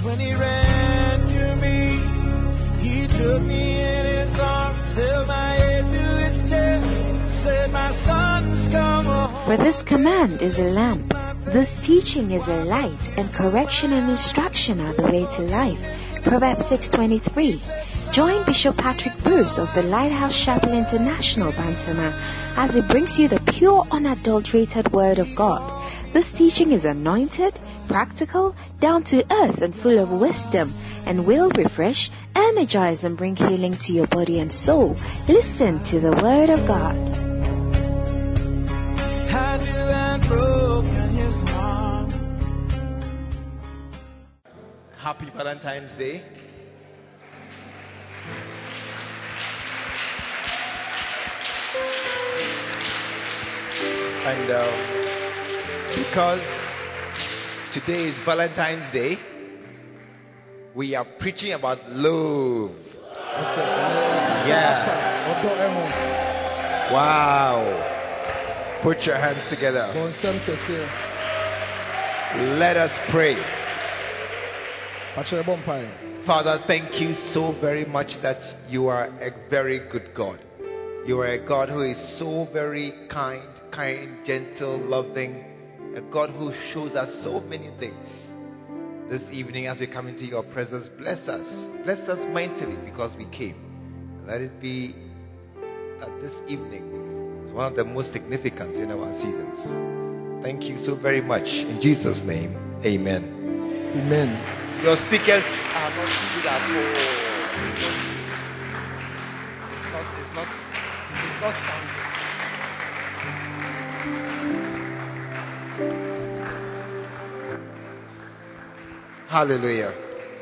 For this command is a lamp, this teaching is a light, and correction and instruction are the way to life. Proverbs 6:23. Join Bishop Patrick Bruce of the Lighthouse Chapel International, Bantama, as he brings you the pure, unadulterated Word of God. This teaching is anointed, practical, down to earth, and full of wisdom, and will refresh, energize, and bring healing to your body and soul. Listen to the Word of God. Had you and broken his heart. Happy Valentine's Day. And um, because today is Valentine's Day, we are preaching about love. Yeah. Wow. Put your hands together. Let us pray. Father, thank you so very much that you are a very good God. You are a God who is so very kind, kind, gentle, loving, a God who shows us so many things. This evening, as we come into your presence, bless us. Bless us mightily because we came. Let it be that this evening is one of the most significant in our seasons. Thank you so very much. In Jesus' name, amen. Amen. Your speakers are not good at all. It's not, it's not, it's not sounding. Hallelujah.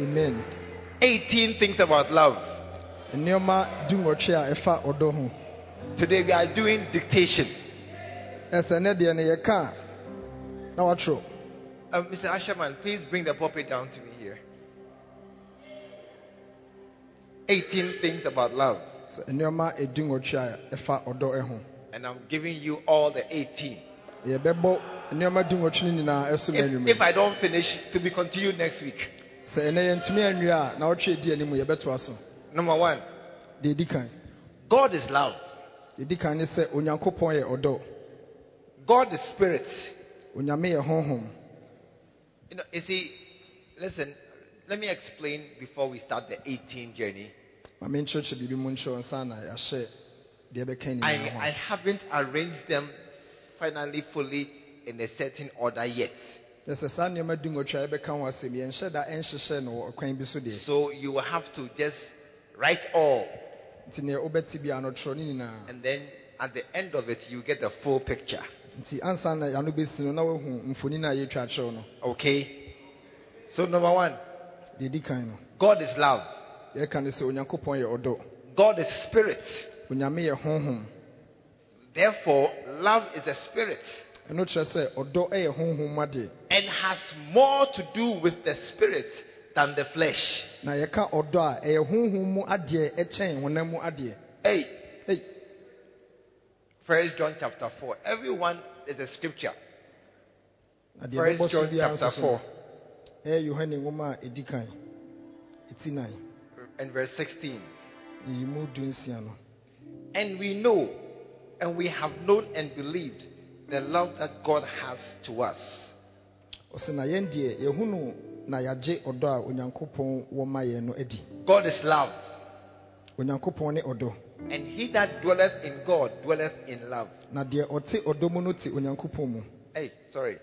Amen. 18 things about love. nneɛma dunwɔtwe a ɛfa ɔdɔ ho Today we are doing dictation. ɛsɛ ne deɛ no yɛka a na Uh, Mr. Asherman, please bring the puppet down to me 18 things about love. sɛ nneɛma edunwɔtwe a ɛfa ɔdɔ ho And I'm giving you all the 18. yɛbɛbɔ nneɛma dunwɔtwe no nyinaa ɛso ma If, if I don't finish, to be continued next week. sɛ ɛnɛ yɛntumi anwie a na wɔtwe di anim yɛbɛtoa so Number one, deɛ ɛdi kan God is love. deɛ ɛdi kan ne sɛ onyankopɔn yɛ ɔdɔ God is spirit. onyame yɛ honhom You know, you see, listen, let me explain before we start the 18 journey. Ma menkyerɛkyerɛ biribi mu nkyerɛ wo nsa na yɛahyɛ deɛ ɛbɛka I, I haven't arranged them finally fully in a certain order yet. kyɛ sɛ saa nneɛma dunwɔtwe a yɛbɛka ho asɛm yɛnhyɛ da ɛnhyehyɛ no wɔ ɔkwan bi so you will have to just write all, nti neɛ wobɛte bia no twerɛ ne nyinaa and then at the end of it, you get the full picture. nti ansa na yɛano bɛsi no na woahu mfoni no a yɛtwa akyerɛw no. Okay? So, number one, deɛ ɛdi kan no. God is love, yɛka ne sɛ onyankopɔn yɛ ɔdɔ God is spirit. onyame yɛ honhom. Therefore, love is a spirit. Ɛno kyerɛ sɛ ɔdɔ yɛ honhom adeɛ and has more to do with the spirit than the flesh. na yɛka ɔdɔ a ɛyɛ honhom mu adeɛ ɛkyɛn honam mu adeɛ Hey, Ei, First John chapter 4. Everyone is a scripture. First John chapter nso so 4 eh, and verse 16. yiyi mu du nsia no And we know and we have known and believed the love that God has to us. ɔsɛ na yɛn deɛ yɛhunu na yɛagye ɔdɔ a onyankopɔn wɔ ma yɛn no adi God is love. onyankopɔn ne ɔdɔ And he that dwelleth in God dwelleth in love. na deɛ ɔte ɔdɔ mu no te onyankopɔn mu Hey, sorry.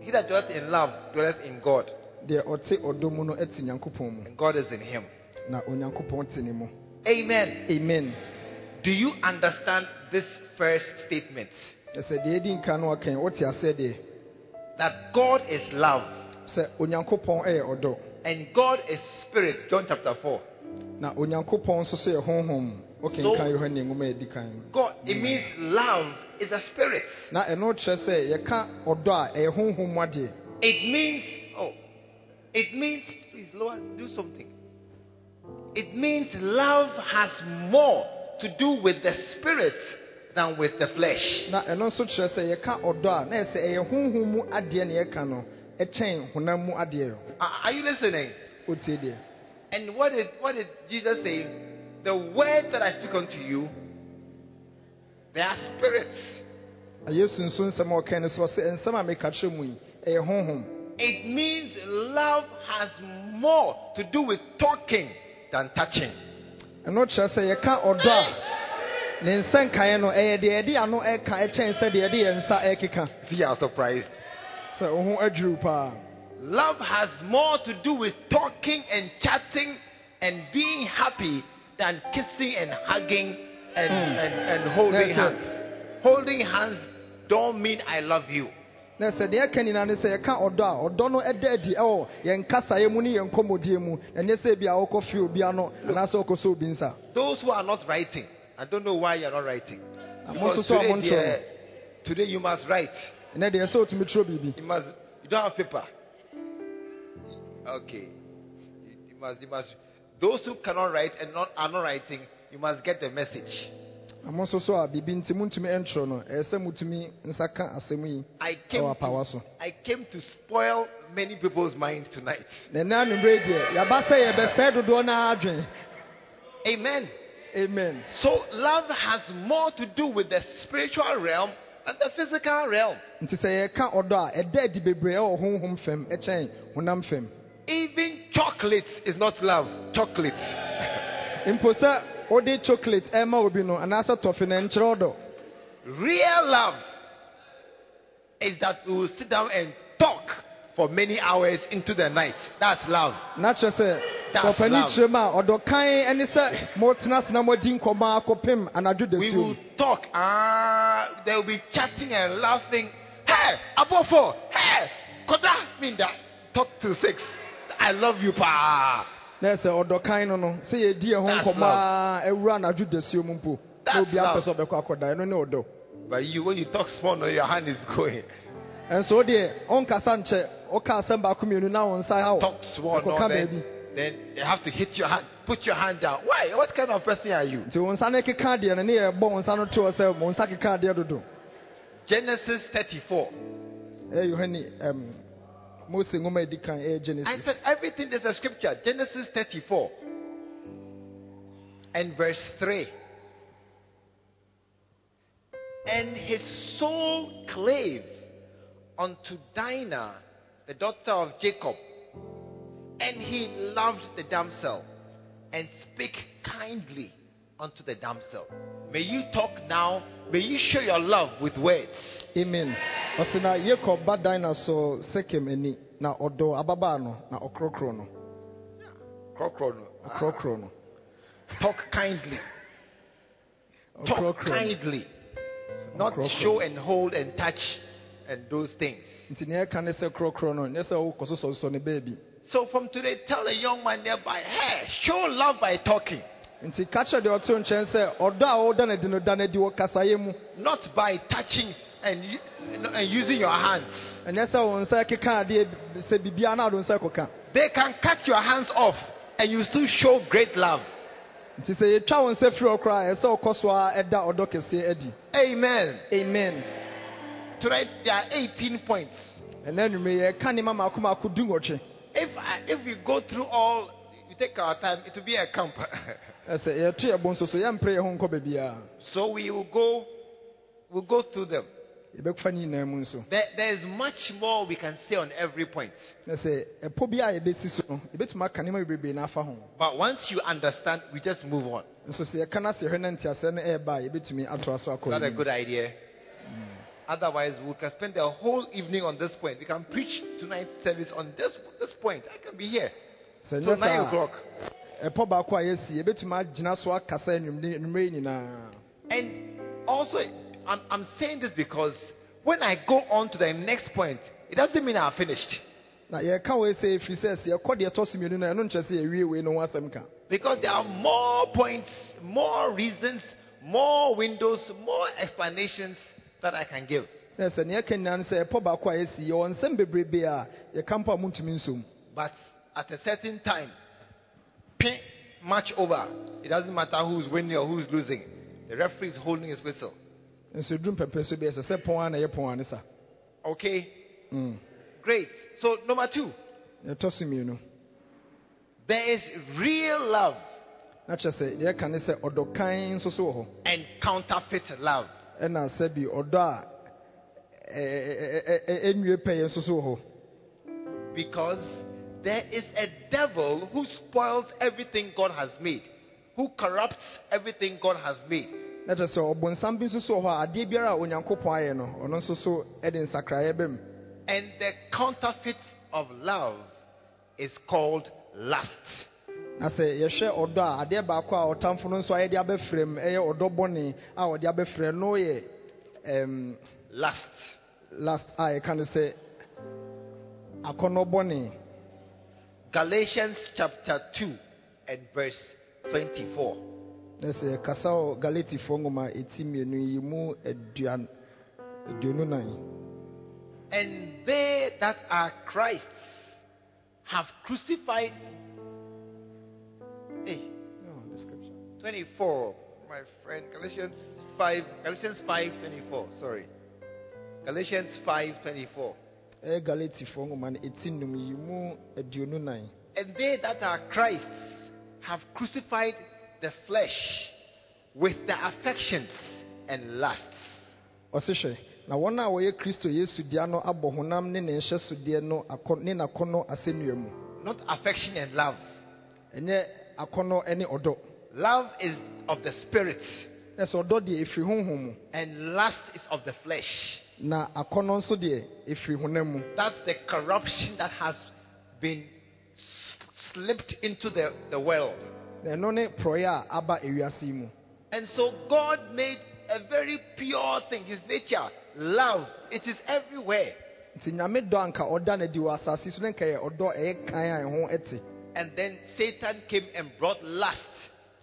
He that dwelleth in love dwelleth in God, deɛ ɔte ɔdɔ mu no te nyankopɔn mu and God is in him. Na onyankopɔn te ne mu Amen. amen Do you understand this first statement? ɛsɛ deɛ ɛdi nka no ɔkan wote asɛ deɛ That God is love sɛ onyankopɔn ɔdɔ and God is spirit. John chapter 4. na onyankopɔn nso so yɛ honhom wokenka yohane nwoma a ɛdi kan God, it means love is a spirit. na ɛno kyerɛ sɛ yɛka ɔdɔ a ɛyɛ honhom adeɛ It means, oh, it means, please, Lois, do something. It means love has more to do with the spirit than with the flesh. na ɛno nso kyerɛ sɛ yɛka ɔdɔ a na ɛsɛ ɛyɛ honhom mu adeɛ na yɛka no ɛkyɛn honam mu adeɛ Are are you listening? deɛ And what did, what did Jesus say? The words that I speak unto you, they are spirits. na yesu nso nsɛm a ɔkae no so ɔsɛ nsɛm a meka kyerɛ mu yi ɛyɛ honhom It means love has more to do with talking than touching. ɛno kyerɛ sɛ yɛka ɔdɔ a ne nsa nkaeɛ no ɛyɛ deɛ yɛde ano ɛka ɛkyɛn sɛ deɛ yɛde yɛn nsa ɛkeka See, surprised. sɛ wo ho adwiriw paa Love has more to do with talking and chatting and being happy than kissing and hugging and, and, and holding it. hands. Holding hands don't mean I love you. Na sɛ deɛ ɛka nyinaa ne sɛ yɛka ɔdɔ a ɔdɔ no ɛda adi ɛwɔ yɛn kasaeɛ mu ne yɛn nkɔmmɔdie mu ɛnyɛ sɛ a wokɔ fie obi ano anaasɛ wokɔ sɛ obi nsa Those who are not writing, I don't know why you're not writing. Ah, because today, today you must write. ɛnɛ deɛ twerɛ biribi You must. You don't have paper. Okay. You, you must. You must. Those who cannot write and not are not writing, you must get the message. Mo nso so a biribi nti montumi ɛntwerɛ no ɛyɛ sɛ motumi nsa ka asɛm yi I came. ɛwɔ apawa To, so I came to spoil many people's minds tonight. na ɛnɛ anwummerɛ yi deɛ yɛaba sɛ yɛbɛsɛe dodoɔ no ara Amen. amen So love has more to do with the spiritual realm than the physical realm. nti sɛ yɛka ɔdɔ a ɛda adi bebree ɛwɔ honhom fam ɛkyɛn honam fam Even chocolate is not love. Chocolate. mpo sɛ wode chocolate ɛma obi no anaasɛ tɔfe no ɛnkyerɛ ɔdɔ Real love is that we will sit down and talk for many hours into the night. That's love. na kyerɛ sɛ That's love. kyerɛ mu a ɔdɔ kan ne sɛ motena ase na moadi nkɔmmɔ akɔpem anadwo We will talk. Ah, they will be chatting and laughing. Hey, Abofo. Hey, Koda. That. Talk to six. I love you, pa. Na sɛ ɔdɔ kan no no sɛ yɛdi yɛn ho That's nkɔmmɔ a ɛwura anadwo dasuo mu mpo na That's obi apɛ sɛ ɔbɛkɔ akɔda ɛno ne ɔdɔ But you, when you talk small, no, your hand is going. ɛnso wo deɛ ɔnkasa nkyɛ woka asɛm baako mmienu na wo nsa Talk small, no, then, then you have to hit your hand. Put your hand down. Why? What kind of person are you? nti wo nsa no keka adeɛ no ne wo nsa no to hɔ sɛ mo nsa keka dodo Genesis 34. ɛyɛ yohane ɛm, mose I said everything there's a scripture. Genesis 34 and verse 3. And his soul clave unto Dinah, the daughter of Jacob, and he loved the damsel and spake kindly unto the damsel. May you talk now. May you show your love with words. amen ɔse na yakob ba dina so sekem ani na ɔdɔ ababaa no na ɔkorɔkorɔ no ɔkorɔkorɔ no ah. Talk kindly. Talk kindly. Not show and hold and touch and those things. nti ɛka ne sɛ korɔkorɔ no nyɛ sɛ wokɔ sosɔsosɔ ne baabi So from today, tell a young man nearby, hey, show love by talking, nti ka kyerɛ deɛ ɔte nkyɛn sɛ ɔdɔ a woda no adi no da no adi wɔ kasaeɛ mu not by touching and, and using your hands. ɛnyɛ sɛ wo nsa keka adeɛ sɛ biribiara na ade wo nsa kɔka They can cut your hands off and you still show great love. nti sɛ yɛtwa wo nsa firi hɔ koraa ɛsɛ sɛ wokɔ so a ɛda ɔdɔ kɛseɛ adi Amen. amen Tonight, there are 18 points. ɛnɛ nnwumere yɛka nneɛma maako maako du nwɔtwe If, I, if we go through all, take our time, it will be a camp. ɛsɛ yɛto yɛ bo nso so yɛmpere yɛ ho nkɔ baabiara so we will go, we'll go through them. yɛbɛfa ne nyinaa mu nso There, there is much more we can say on every point. na sɛ ɛpɔ bi a yɛbɛsi so no yɛbɛtumi aka nneɛma bebree na But once you understand, we just move on. nso sɛ yɛka no ase hwɛ no nteaseɛ no ɛɛba a yɛbɛtumi atoa so Is that a good idea? Otherwise, we can spend the whole evening on this point. We can preach tonight's service on this this point. I can be here sɛ till nyɛ nine saa o'clock. a, ɛpɔ baako a yɛasi yɛbɛtumi agyina so akasa anwummerɛ anwummerɛ nyinaa And also, I'm, I'm saying this because when I go on to the next point, it doesn't mean I'm finished. na yɛka wei sɛ ɛfiri sɛ sɛ yɛkɔ deɛ ɛtɔ so mmienu no ɛno nkyerɛ sɛ yɛwie wei no ho asɛm ka Because there are more points, more reasons, more windows, more explanations that I can give. na sɛ neɛ ɛka nyinaa no sɛ ɛpɔ baako a yɛasi yɛwɔ nsɛm bebrebe a yɛka mpo a montumi nsom But at a certain time, pin match over. It doesn't matter who's winning or who's losing. The referee is holding his whistle. nso duru mpɛmpɛ so bi ɛsɛ sɛ pɔn a na ɛyɛ pɔn a ne sa Okay? Mm. Great. So, number two, ɛtɔ so mmienu There is real love na kyerɛ sɛ deɛ ɛka ne sɛ ɔdɔ kan nso so wɔ hɔ and counterfeit love. Because there is a devil who spoils everything God has made, who corrupts everything God has made. na kyerɛ sɛ ɔbonsam bi nso so wɔ hɔ a adeɛ biara a onyankopɔn ayɛ no ɔno nso so ɛde nsakraeɛ bɛ mu And the counterfeit of love is called lust. na sɛ yɛhwɛ ɔdɔ a adeɛ baako a ɔtamfo no nso ayɛ de abɛfrɛ ɛyɛ ɔdɔ bɔne a ɔde abɛfrɛ no yɛ ɛm, Lust. last a yɛka no sɛ akɔnnɔ bɔne Galatians chapter 2 and verse 24. na sɛ yɛkasa wɔ galatifoɔ nwoma a ɛti mmienu yi mu aduan aduonu nan And they that are Christ's have crucified. Hey, Oh, the 24, my friend. Galatians 5, Galatians 5 24. Sorry. Galatians 5 24. Ɛyɛ galatifoɔ nwoma no ɛti nnum yi mu aduonu nan And they that are Christ's have crucified the flesh with the affections and lusts. ɔse hwɛ na wɔn a wɔyɛ kristo yesu dea no abɔ honam ne ne nhyɛsodeɛ no ne n'akɔnnɔ asɛnnua mu Not affection and love. ɛnyɛ akɔnnɔ ne ɔdɔ Love is of the spirit, na sɛ ɔdɔ deɛ ɛfiri honhom mu and lust is of the flesh. Na akɔnnɔ nso deɛ honam mu That's the corruption that has been slipped into the, the world. ɛno ne porɔeɛ a aba ewiase yi mu And so God made a very pure thing, His nature, love. It is everywhere. nti nyame dɔ anka ɔda adi wɔ asase so ne nka yɛ ɔdɔ ɛyɛ kan a ɛho ɛte And then Satan came and brought lust.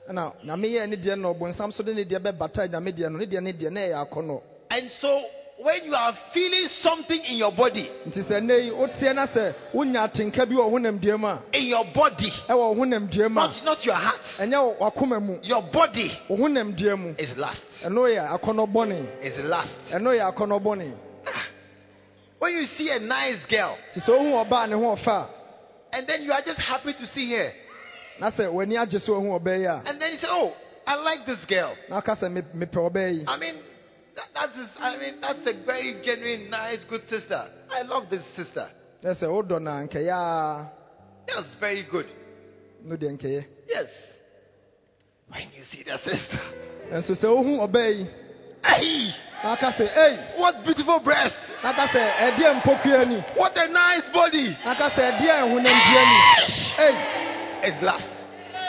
ɛna nyame yɛɛ ne deɛ no ɔbonsam so de ne deɛ bɛbata nyame deɛ no ne deɛ ne deɛ na akɔnnɔ And so when you are feeling something in your body, nti sɛ nnɛ yi woteɛ na sɛ wonya atenka bi wɔ honamdua mu a in your body, ɛwɔ wo honamdua mu a not, not your heart, ɛnyɛ wakoma mu. your body wo honamdua mu. is lust. ɛno yɛ akɔnnɔ Is ɛno yɛ akɔnnɔ ah. When you see a nice girl, nti sɛ wohu ɔbaa ne ho ɔfa and then you are just happy to see her, na sɛ w'ani agye sɛ wohu ɔbaa yi a and then you say, "Oh, I like this girl." na aka sɛ mepɛ ɔbaa yi. I mean, that, that is, I mean, that's a very genuine, nice, good sister. I love this sister. na sɛ wodɔ no a nkɛyɛ a Yes, very good. no nkɛyɛ Yes. When you see the sister, eh, nso sɛ wohu ɔbaa obey. hey, na aka sɛ ei what beautiful breast! na aka sɛ ɛdeɛ eh, mpokua ni What a nice body! na aka sɛ ɛdeɛ honamdua ni ei It's lust.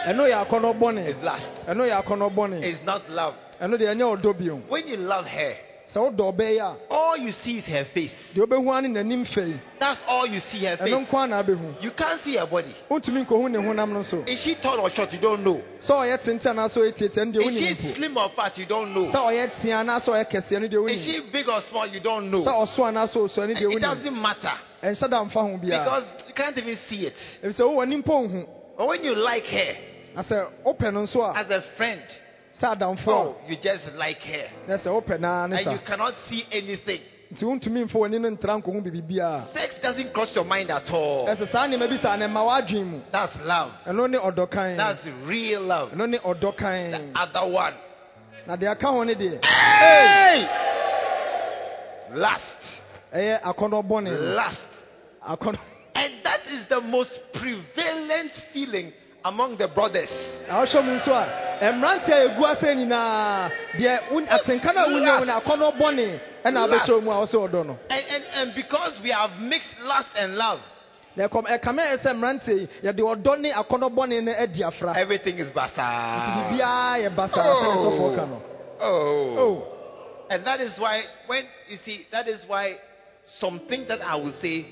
ɛno yɛ akɔnnɔ bɔne It's lust. ɛno yɛ akɔnnɔ bɔne It's not love. Ɛno deɛ ɛnyɛ ɔdɔ bio When you love her, sɛ wodɔ ɔbaa yi a all you see is her face. deɛ wobɛhu a ne n'anim fɛi That's all you see her face. nko a na abɛhu You can't see her body. wontumi nkɔhu ne honam no so Is she tall or short? You don't know. sɛ ɔyɛ tenten anaasɛ ɔyɛ tietia no deɛ Is she slim or fat? You don't know. sɛ ɔyɛ tea anaasɛ ɔyɛ kɛseɛ no deɛ Is she big or small? You don't know. sɛ ɔso anaasɛ ɔsua no deɛ It doesn't matter ɛnhyɛ da mfa ho biara because you can't even see it. ɛfiri sɛ wowɔ ni mpo nhu But when you like her na sɛ wopɛ no nso a as a friend, oh, you just like her, a na sɛ wopɛ naa ne and you cannot see anything. nti wontumi mfa w'ani no ntra nkɔhu biribibiaa Sex doesn't cross your mind at all. ɛsɛ saa nneɛma bi saa ne ma w'adwen That's love. ɛno ne ɔdɔ kan. That's real love. The other one, na deɛ aka ho ne deɛ. Hey, lust, ɛyɛ akɔnnɔ bɔne. No. lust, akɔnnɔ. And that is the most prevalent feeling among the brothers. na wohwɛ mu nso a mmeranteɛ a ɛgu ase nyinaa deɛ wo- atenka no a wonya wo ne akɔnnɔ bɔne ɛna Last. abɛhyɛ mu a wo sɛ ɔdɔ no And, and, and because we have mixed lust and love, na ɛkɔm ɛkame ɛ sɛ mmeranteɛ yi yɛde ɔdɔ ne akɔnnɔ bɔne no adi afra nti everything is basa. biribiara yɛ basaa oh. sɛ ɛsɔfoɔ ka no Oh. Oh, And that is why, when you see, that is why some things that I will say,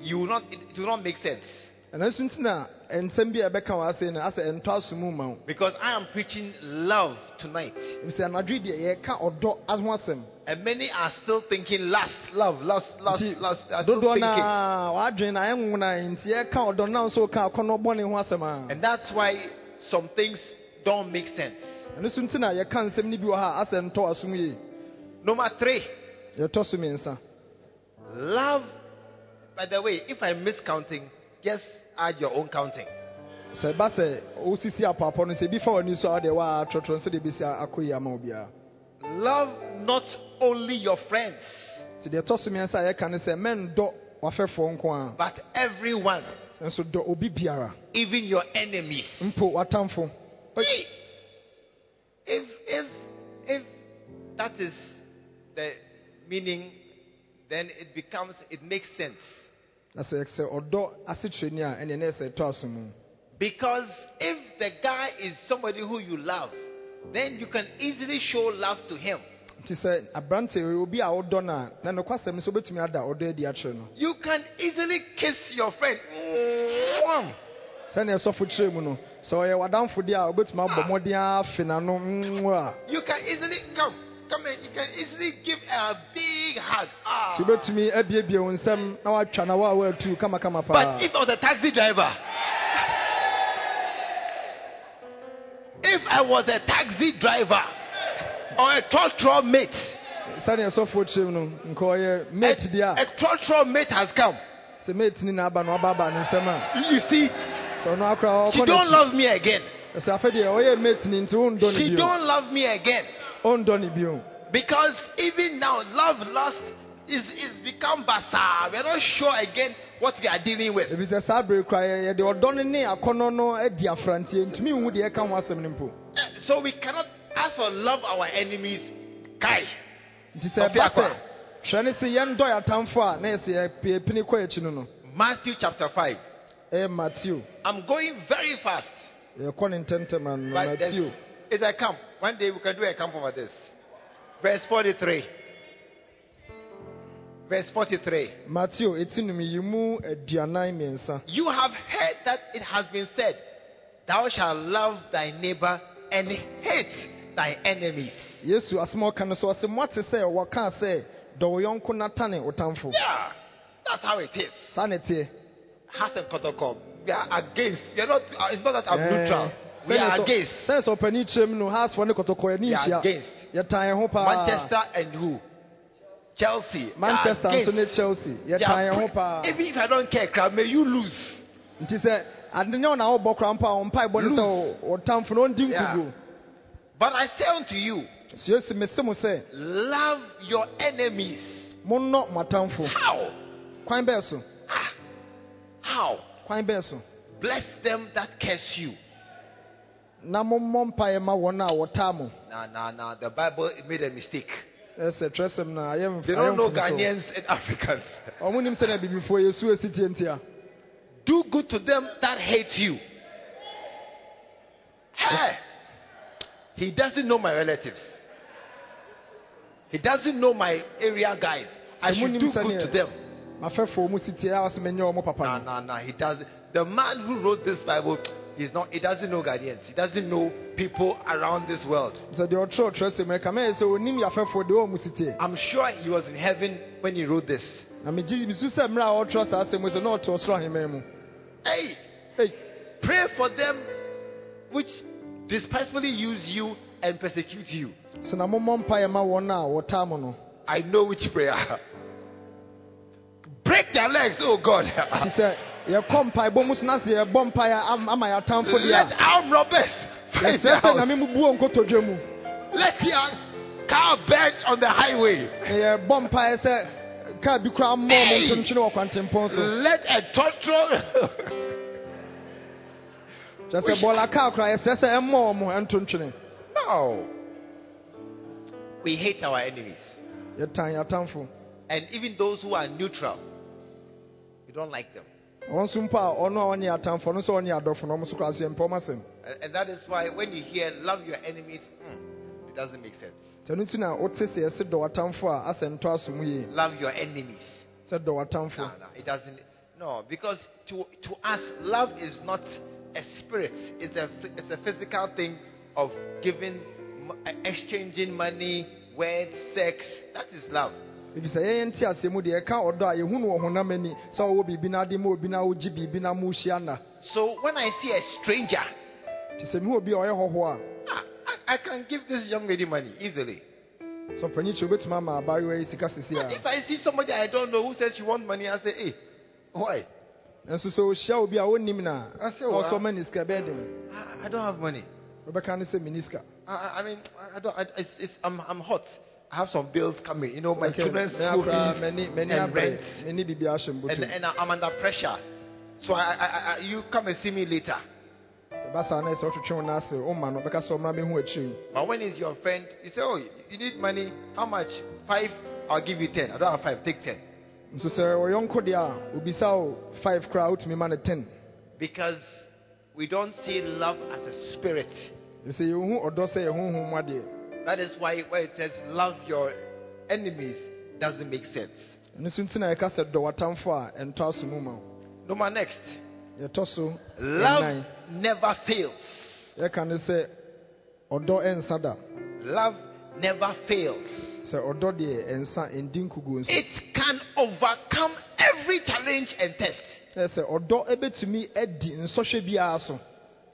you will not, it do not make sense. Ɛno nso nti na nsɛm bi a ɛbɛka wɔ ase no asɛ ɛntɔ aso mu ma wo Because I am preaching love tonight. sɛ anadwo yi deɛ yɛka ɔdɔ ho asɛm And many are still thinking lust, love, lust, lust, nti lust. Are still thinking. no a wɔadwene na ɛnwona nti yɛka ɔdɔ na nso ka akɔnnɔ bɔne ho asɛm a And that's why some things don't make sense. ɛno nso nti na yɛka nsɛm no bi wɔ ha a asɛ ntɔ asom yie Number three, yɛtɔ so mmiɛnsa love. By the way, if I miss counting, just add your own counting. sɛ ɛba sɛ wosisi apɔapɔ no sɛ ebi fa w'ani so a wɔde waa trɔtrɔ sɛ de besi akɔ yi ama obiara Love not only your friends, nti deɛ ɛtɔ so mmiɛnsa a yɛka ne sɛ mɛndɔ w'afɛfoɔ nko a but everyone, nso dɔ obi biara even your enemies. mpo w'atamfo Hey, If if if that is the meaning, then it becomes it makes sense. Because if the guy is somebody who you love, then you can easily show love to him. nti sɛ aberante obi a wodɔ no a na nokwasɛm sɛ wobɛtumi ada ɔdɔ adi akyerɛ no. You can easily kiss your friend. Sɛnea ɛsɔfo kyerɛ mu no sɛ ɔyɛ w'adamfo deɛ a wobɛtumi abɔ ah. mmɔden afe n'ano You can easily come, come in. You can easily give a big hug. Ah. nti wobɛtumi abiebie wo nsɛm na woatwa na wo a woatu kamakama paa But if I was a taxi driver, if I was a taxi driver or a trotro mate, sɛnea ɛsɔfoɔ kyerɛ mu no nka ɔyɛ mate a, a trotro mate has come. a sɛ mate ni na aba na ɔbaaba ne nsɛm a You see, she don't love me again. sɛ afɛ deɛ ɔyɛ mate ni nti wondɔ ne She don't love me again ɔndɔ ne bio because even now, love lost is is become basa. We're not sure again what we are dealing with. ebi sɛ saa bere kora yɛ- yɛde ɔdɔ no ne akɔnnɔ no adi afranteɛ ntumi nhu deɛ ɛka ho asɛm no mpo Eh, So we cannot ask for love our enemies. Kai. nti sɛ Ɔfi ɛba sɛ ne sɛ yɛndɔ yɛ atamfo a na yɛsɛ yɛpini kɔ akyi no no Matthew chapter 5. ɛyɛ mateo I'm going very fast. ntɛmtɛm But it's a camp. One day we can do a camp over this. Verse 43. Verse 43. mateo ɛti nom yi mu aduanan mmiɛnsa You have heard that it has been said, Thou shalt love thy neighbor and hate thy enemies. yesu asɛm a ɔka no so ɔsɛ moate sɛ wɔkaa sɛ dɔ wo yɔnko na tane wo tamfo Yeah, that's how it is. ne teɛ Hearts and Kotoko, we are against. We are not, uh, it's not that I'm Eh, neutral. We are against sɛne sɛ ɔpani kyerɛm no hasfoɔ ne kɔtɔkɔ ani We are against. yɛtan yɛn ho paa Manchester and who? Chelsea. Manchester nso ne chelsea yɛtan ho paa Even if I don't care, crowd, may you lose. nti sɛ ade nyɛ wo na wobɔ kora mpo a ɔmpaebɔ ne sɛ wo- wo tamfo no ɔndi But I say unto you, so mese mo sɛ love your enemies. monnɔ mo atamfo How? kwan bɛɛ so Ah, How? kwan bɛɛ so Bless them that curse you. Na mommɔ mpaeɛ ma wɔn a wɔtaa mo Nah, nah, nah. The Bible made a mistake. ɛsɛ twerɛsɛm no ayɛ mf- They don't know. Ghanaians and Africans. ɔmo nim sɛ na bibifoɔ yesu asi tie ntia Do good to them that hate you. Hey, he doesn't know my relatives. He doesn't know my area guys. I should do good to them. mafɛfoɔ mu si tie a wɔsɛ menyɛ ɔmo papa no nah, nah. He does. The man who wrote this Bible, he's not. He doesn't know Ghanaians. He doesn't know people around this world. sɛ deɛ ɔtwerɛ twerɛsɛm ɛka mɛyɛ sɛ ɔnim yɛafɛfoɔ deɛ ɔmu si tie I'm sure he was in heaven when he wrote this. na megye misu sɛ mmerɛ a ɔtwerɛ saa asɛm yi sɛ na ɔte ɔsoro ahemman mu Hey, pray for them which despitefully use you and persecute you. sɛ na mommɔ mpaeɛ ma wɔn a wɔtaa mo no I know which prayer. Break their legs, oh God. Nti sɛ yɛkɔ mpaebɔ mu so na sɛ yɛbɔ mpaeɛ am- ama yɛatamfo Let armed robbers a sɛ out. nyame mu buo nkotodwe mu Let your car burn on the highway. na yɛbɔ mpaeɛ sɛ kaa bi koraa mmɔ mo Hey! ntontwene wɔ kwantempɔn so Let a total. kyerɛ sɛ bɔɔla kaa koraa yɛsrɛ sɛ ɛmmɔ mo ntontwene no. We hate our enemies. And even those who are neutral, we don't like them. Wɔn nso mpo a ɔno a ɔne atamfo ɔno nso ɔne adɔfo no ɔmo nso koraa so yɛmpɛ ɔmo asɛm And, that is why when you hear love your enemies, hmm, it doesn't make sense. sɛ no nti na wote sɛ yɛse dɔ w'atamfo a asɛ ntɔ aso mu yie Love your enemies. sɛ dɔ w'atamfo No, no, it doesn't. No, because to, to us, love is not a spirit, it's a, it's a physical thing of giving, exchanging money, words, sex. That is love. Ebi sɛ yɛyɛ nte aseɛ mu deɛ ɛka ɔdɔ a yɛhu no wɔ honam ani sɛ ɔwɔ biribi na ade ma obi na wogye biribi na mo hyia So when I see a stranger, nti sɛ mehu obi a ɔyɛ hɔhoɔ ah, I, can give this young lady money easily. So sɔmpanyi kyerɛ wobɛtumi ama abaayewa yi sika sisi a if I see somebody I don't know who says she wants money, I say, hey, why? nso sɛ ohyia obi a wonnim no I say, na well, ɔsɛ ɔma ne sika I, I don't have money. wobɛka ne sɛ meni sika I, I- mean, I- I don't. I, it's, it's, I'm, I'm hot. I have some bills coming. You know, my Okay, children's school akora fees m'ani m'ani and rent, ahyɛ and, and I'm under pressure. So I, I, I, you come and see me later. sɛ ba saa na ɛsɛ wotwetwe wo no ase woma no bɛka sɛ ɔmmra mehu akyiri But when is your friend? You say, oh, you need money. How much? Five. I'll give you ten. I don't have five. Take ten. nso sɛ ɔyɔnko deɛ a obisa wo 5 koraa wotumi ma no 10 Because we don't see love as a spirit. ɛsɛ yɛhu ɔdɔ sɛ yɛ honhom mu adeɛ That is why where it says love your enemies doesn't make sense. ɛno so nti na yɛka sɛ dɔ w'atamfo a ɛntɔ aso mu ma wo Number next. Love never fails. yɛka ne sɛ ɔdɔ Love never fails. sɛ ɔdɔ deɛ ɛnsa ɛndi nkuguo nso It can overcome every challenge and test. ɛyɛ sɛ ɔdɔ ɛbɛtumi adi nsɔhwɛ so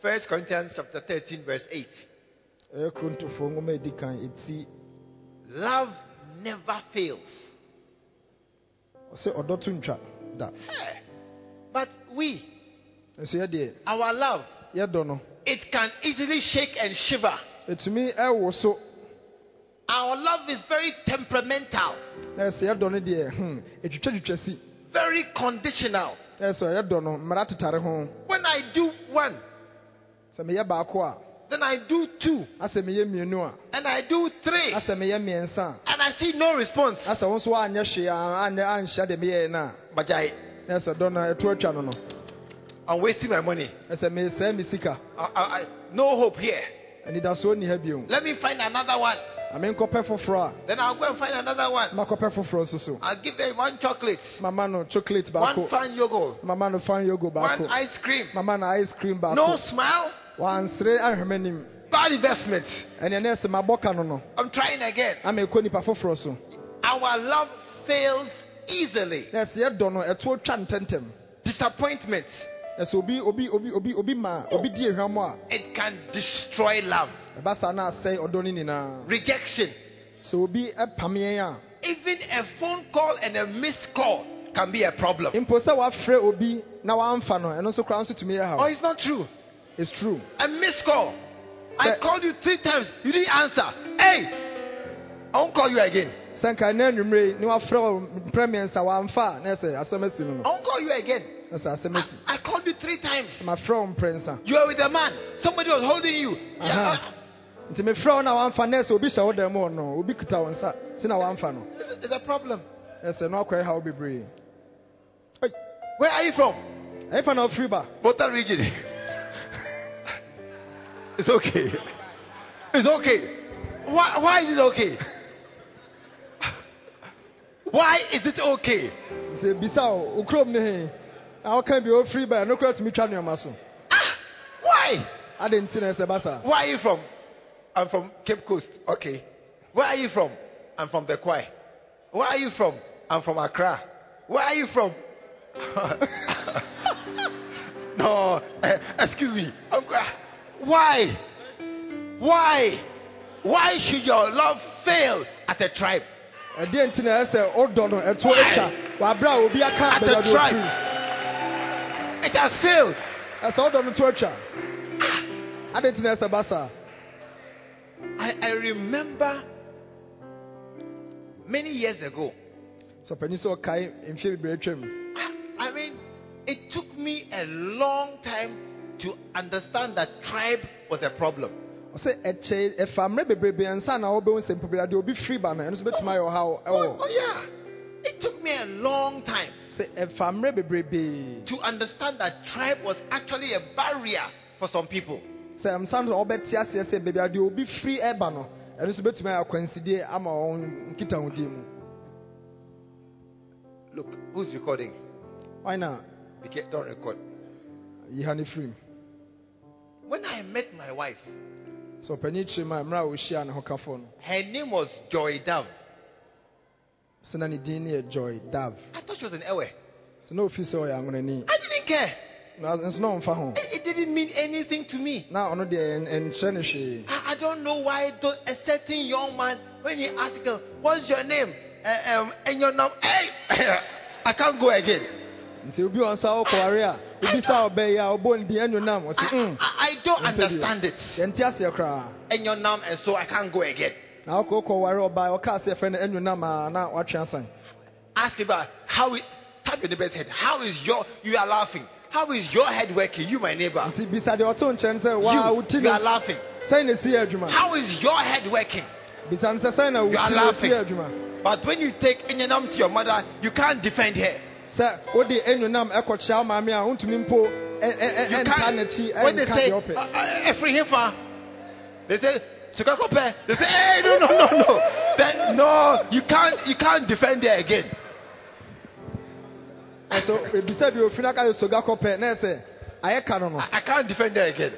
First Corinthians chapter 13, verse 8. Love never fails. ɔsɛ ɔdɔ to ntwa da. Hey. But we, our love, it can easily shake and shiver. ɛtumi ɛwo so Our love is very temperamental, na ɛsɛ yɛdɔ no deɛ hmm very conditional. ɛsɛ yɛdɔ no mmara tetare ho. When I do one, sɛ meyɛ baako a then I do two, asɛ meyɛ mmienu a. And I do three, asɛ meyɛ mmiɛnsa a and I see no response. asɛ wo nso woanyɛ hwee a anyɛ anhyia deɛ meyɛɛ no a But I, na ɛsɛ dɔ no ɛto atwa no no. I'm wasting my money. ɛsɛ mesɛe me sika. I, I, no hope here. anidasoɔ nni ha bio. Let me find another one. na menkɔpɛ foforɔ Then I'll go and find another one. a makɔpɛ foforɔ nso so. I'll give them one chocolate, mama no chocolate one fan yogurt, mama no fan yogo one ice cream. mama no ice cream No smile, wansere ahwɛ m'anim bad investment. ɛneɛ na ɛsɛ mabɔ no no I'm trying again. ama ɛkɔ nipa foforɔ so Our love fails easily. na ɛsɛ yɛdɔ no ɛto twa ntɛntɛm Disappointment, ɛsɛ obi obi obi obi obi ma obi di ehwam it can destroy love. ɛba saa na asɛe ɔdɔ no nyinaa Rejection, sɛ obi ɛpam yɛn a even a phone call and a missed call can be a problem. mpo sɛ wafrɛ obi na wamfa no ɛno nso koraa nso tumi yɛ Oh, haw it's not true. It's true A missed call. I called you three times. You didn't answer. Hey, I won't call you again. sɛ nka na anwummere ne wafrɛ wo mprɛ mmiɛnsa wamfa a na ɛsɛ asɛm I won't call you again. na sɛ asɛm asi I, I called you three times. mprɛ nsa You were with a man. Somebody was holding you. Aha. Uh, nti mefrɛ wo na wamfa na ɛsɛ obi hyɛ wo da mu hɔ no obi kuta wo nsa nti na wamfa no It's, it's a problem. ɛsɛ na wakɔɛ haw bebree Where are you from? ɛyɛfa na wofiri ba Volta region. it's okay. It's okay. Why, why is it okay? Why is it okay? nti bisa wo wo kurom ne he na woka bi wofiri ba ɛno kora tumi twa nneɔma so Ah, why? ade nti na ɛsɛ ba saa Where are you from? I'm from Cape Coast. Okay. Where are you from? I'm from Bekwai. Where are you from? I'm from Accra. Where are you from? no, eh, excuse me. I'm, ah, why? Why? Why should your love fail at a tribe? ɛdeɛ nti na ɛsɛ wodɔ no ɛto atwa wabrɛ a obi At the a tribe. It has failed. ɛsɛ wodɔ no to atwa ade nti na ɛsɛ ba saa I, I remember many years ago. sɛ ɔpani sɛ ɔkae mfeɛ bebree atwam I mean, it took me a long time to understand that tribe was a problem. ɔsɛ ɛkyɛ ɛfa bebrebe ansa na wobɛhu sɛ mpo baabi obi firi ba no ɛno nso bɛtumi ayɛ ɔhaw Oh, ɛwɔ oh, yeah. It took me a long time sɛ ɛfa mmerɛ bebrebe to understand that tribe was actually a barrier for some people. sɛ nsa eh, no wɔbɛte aseɛ sɛ baabi a deɛ obi firi ɛba no ɛno nso bɛtumi ayɛ akwansidie ama wɔn nkitahodie mu Look, who's recording? why na can't, don't record. yi ha ne firim When I met my wife, so ɔpani kyerɛ mu a mmerɛ a ɔhyia ne ho kafoɔ no her name was Joy Dove. sɛ na ne din joy dav I thought she was an Ewe. sɛ na ofi sɛ ɔyɛ anwonani I didn't care. na nso na It, didn't mean anything to me. na ɔno deɛ ɛn- ɛnkyerɛ ne I, I don't know why a certain young man, when he asked her, What's your name? Uh, um, and your name, hey, I can't go again. Nti obi wɔ nsa wokɔware a wobisa ɔbɛ yi a ɔbɔ ne din anuonam ɔse I, mm I, I don't Yes, I do. understand it. And your name, and so I can't go again. na wokɔ wokɔware ɔbaa ɔka sɛ yɛfrɛ no anuonam a na watwe asan Ask about how it, tap your neighbor's head. How is your, you are laughing. How is your head working? You, my neighbor. bisa deɛ ɔto nkyɛn You, you are laughing. sɛn na ɛsi yɛ adwuma How is your head working? bisa no sɛ sɛn You are woti ne ɛsi laughing. But when you take Enyanam to your mother, you can't defend her. Sɛ wode anuonam ɛkɔkyea maame a wontumi mpo You ɛnta n'akyi they ɛnka say, deɛ ɔpɛ Efri Hefa, they say, Sukakope. They say, hey, no, no, no, no. Then, no, you can't, you can't defend her again. ɛso ebisa bi ofin aka yɛ soga kɔpɛ na ɛsɛ ayɛ ka no no I, can't defend her again.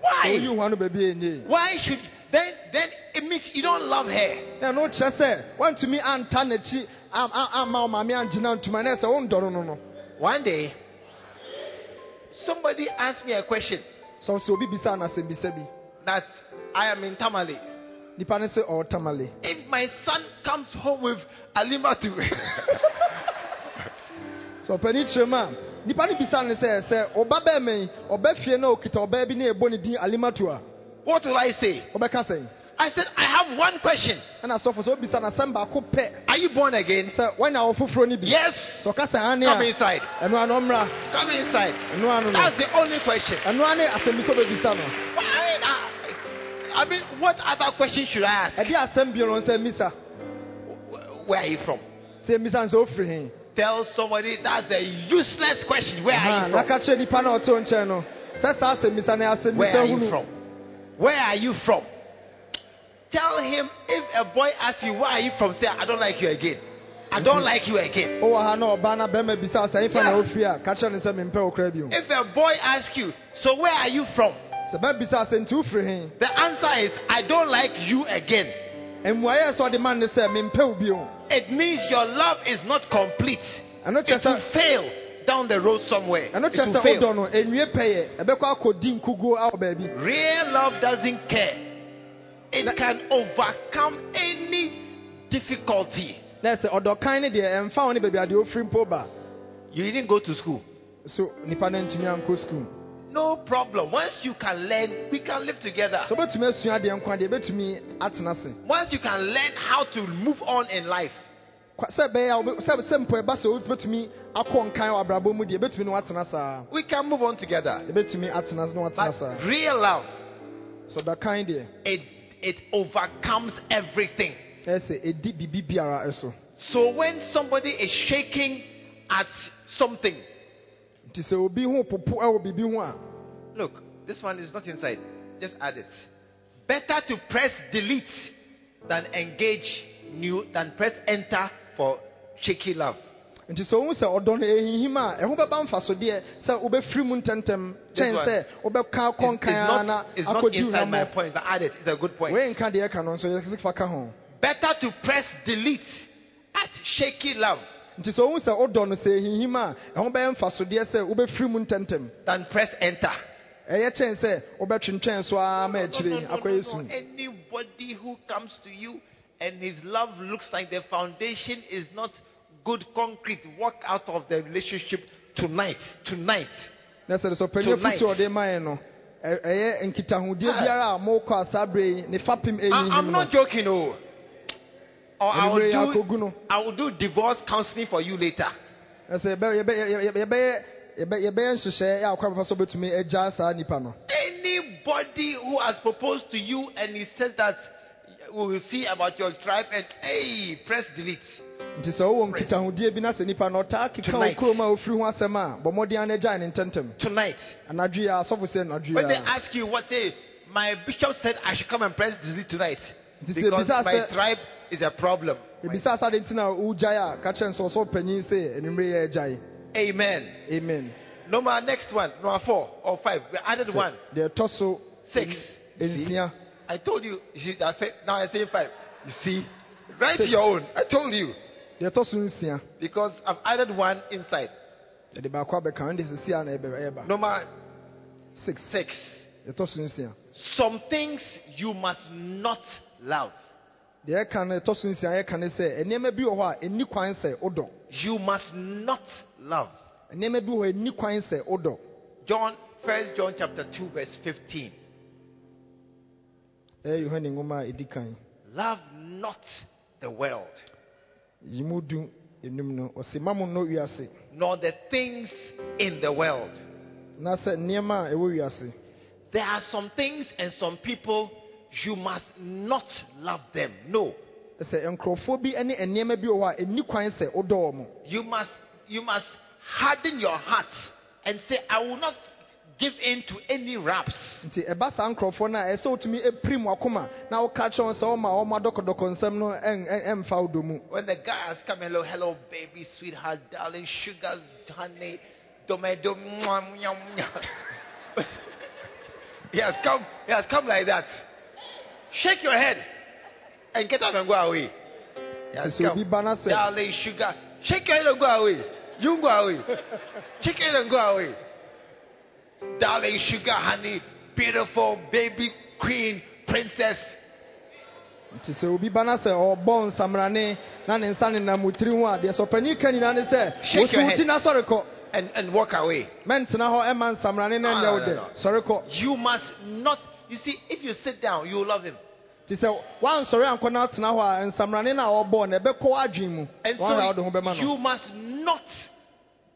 why. oyi hwa no baabi enye Why should, then, then it means you don't love her. ɛno kyerɛ sɛ wantumi anta n'akyi am- am- amma wo maame angyina ntoma na ɛsɛ wondɔro no no. One day, somebody asked me a question. Sɛ sɛ obi bisa no asɛm bisa bi. That I am in Tamale. nipa no sɛ ɔɔtamale If my son comes home with Alimatu, sɛ ɔpani kyerɛ mu a nipa no bisa no sɛ sɛ ɔba bɛɛma yi ɔba fie na okita ɔbaa bi na ɛbɔ ne din alimato a what will I say? ɔbɛka sɛn I said, I have one question. ɛna sɔfo sɛ obisa no asɛm baako pɛ Are you born again? sɛ wanya wɔ foforɔ no bi Yes. sɛ ɔka sɛ ane Come inside. ɛno ano mmra Come inside. ɛno ano no That's the only question. ɛno ane asɛm bi sɛ ɔbɛbisa no Why- I mean, what other question should I ask? ɛde asɛm bio no sɛ misa Where are you from? sɛ misa no sɛ ofiri he Tell somebody that's a useless question. Where are you from? ka kyerɛ nipa na ɔte wo nkyɛn no sɛ saa asɛm misa no yɛ asɛm Where are you from? Where are you from? Tell him if a boy asks you, Where are you from? Say, I don't like you again. I don't like you again. wowɔ ha na ɔbaa na bɛrima bisa wo sɛ ɛfa na Yeah. wofiri a ah, ka kyerɛ no sɛ mempɛ wo kora bio If a boy asks you, So where are you from? sɛ bɛbisa sɛ nti wofiri he The answer is, I don't like you again. mmuaeɛ sɛ ɔde ma no sɛ mempɛ wo bio It means your love is not complete. It will fail down the road somewhere. It will sɛ fail. wodɔ no ɛnwie pɛyɛ ɛbɛkɔ akɔdi nkuguo awɔ baabi Real love doesn't care. It can overcome any difficulty. na ɛsɛ ɔdɔkan no deɛ ɛmfa wo ne baabi adeɛ ofiri mpo ba You didn't go to school. so nipa no ntumi ankɔ sukuu No problem. Once you can learn, we can live together. sɛ wobɛtumi asua adeɛ nkwa deɛ ɛbɛtumi atena ase Once you can learn how to move on in life, sɛ ɛbɛyɛ a sɛ sɛ mpo ɛba sɛ wobɛtumi akɔ nkan wɔ abrabɔ mu deɛ ɛbɛtumi ne watena saa we can move on together. ɛbɛtumi atena ase watena But saa real love, so ɔdɔkan deɛ it it overcomes everything. ɛyɛ sɛ ɛdi biribi biara ɛso So when somebody is shaking at something, nti sɛ obi ho popo eh, ɛwɔ biribi ho look, this one is not inside. Just add it. Better to press delete than engage new than press enter for shaky love. Nti sɛ wohu sɛ ɔdɔ no ɛhinhim a ɛho bɛba mfasodeɛ sɛ wobɛfiri mu ntɛmtɛm kyɛn sɛ wobɛka kɔ It's, it's nkan a na akɔdi inside my point, but add it. It's a good point. wei nka deɛ ɛka no nso yɛfa ka ho Better to press delete at shaky love nti sɛ wohu sɛ wodɔ no sɛ ɛhinhim a ɛho bɛyɛ mfasodeɛ sɛ wobɛfiri mu ntɛmtɛm than press enter. ɛyɛ kyɛn sɛ wobɛtwentwɛn so ara ma akyire akɔyɛ sum Anybody who comes to you and his love looks like the foundation is not good concrete, walk out of the relationship tonight. Tonight. na sɛ sɛ ɔpanyin Tonight. fotu ɔde ma no ɛ- ɛyɛ nkitahodie Ah. biara a mokɔ asa bere yi ne fapem i'm not joking, oh. Or I will, do. I will do divorce counseling for you later. ɛsɛ yɛbɛ- yɛbɛ- yɛbɛ- yɛbɛyɛ yɛbɛ- yɛbɛyɛ nhyehyɛ yɛ akɔ papa sɛ wobɛtumi agya saa nipa no Anybody who has proposed to you and he says that we will see about your tribe and hey, press delete. nti sɛ wowɔ nkitahodie bi na sɛ nipa no ɔtaa keka wo Tonight. kurom a ofiri ho asɛm a bɔ mmɔden no agyae ne ntɛmtɛm Tonight. anadwo a asɔfo sɛ anadwo When they ask you what say, my bishop said I should come and press delete tonight. Because my tribe is a problem. ebisa sa de nti na wogyae a ka kyerɛ nsɛ ɔsɛ ɔpanyin sɛ anwummere yɛ agyae Amen. amen Number next one, number four or five. We added one. deɛ ɛtɔ so Six. You see? nsia I told you. You see that now I say five. You see? Write your own. I told you. deɛ ɛtɔ so nsia Because I've added one inside. yɛde baako abɛka no de sisi a na Number six six. deɛ ɛtɔ so nsia Some things you must not love. deɛ ɛka no ɛtɔ so nsia yɛka no sɛ nneɛma bi wɔ hɔ a ɛnni kwan sɛ You must not love. nneɛma bi wɔ hɔ a ɛnni kwan sɛ wodɔ John, First John chapter 2, verse 15. Eh, love not the world, yi mu du enum no ɔsi ma mo nnɔ wiase nor the things in the world. na sɛ nneɛma a ɛwɔ wiase There are some things and some people you must not love them. No. sɛ nkurɔfoɔ bi ne nneɛma bi wɔ hɔ a ɛnni kwan sɛ wodɔ wɔn You must you must harden your heart and say, I will not give in to any raps. nti ɛba saa nkurɔfoɔ no a ɛsɛ wotumi epirim wakoma na woka kyerɛ wɔn sɛ ɔma ɔma dɔkɔdɔkɔ nsɛm no ɛn- ɛn- ɛmfa wo mu When the guy has come, hello, hello, baby, sweetheart, darling, sugar, honey, tomato, mwah, mwah, mwah. he has come, he has come like that. Shake your head and get up and go away. He has sɛ come. ba na sɛ Darling, sugar, shake your head and go away. You go away. Shake your head and go away. Darling, sugar, honey, beautiful baby, queen, princess. nti sɛ obi ba na sɛ ɔbɔ nsamrane na ne nsa nenam tiri ho a deɛ sɛ ɔpanyin ka nyinaa ne sɛ Shake your woso head. ti na sɔre kɔ And, and walk away. mɛntena hɔ ɛma nsamrane na No, no, no, no. You must not. You see, if you sit down, you will love him. nti sɛ woansɔre ankɔ na atena hɔ a nsamrane no a ɔbɔɔ no ɛbɛkɔ w'adwen mu And wɔahwɛ wode ho so you must not,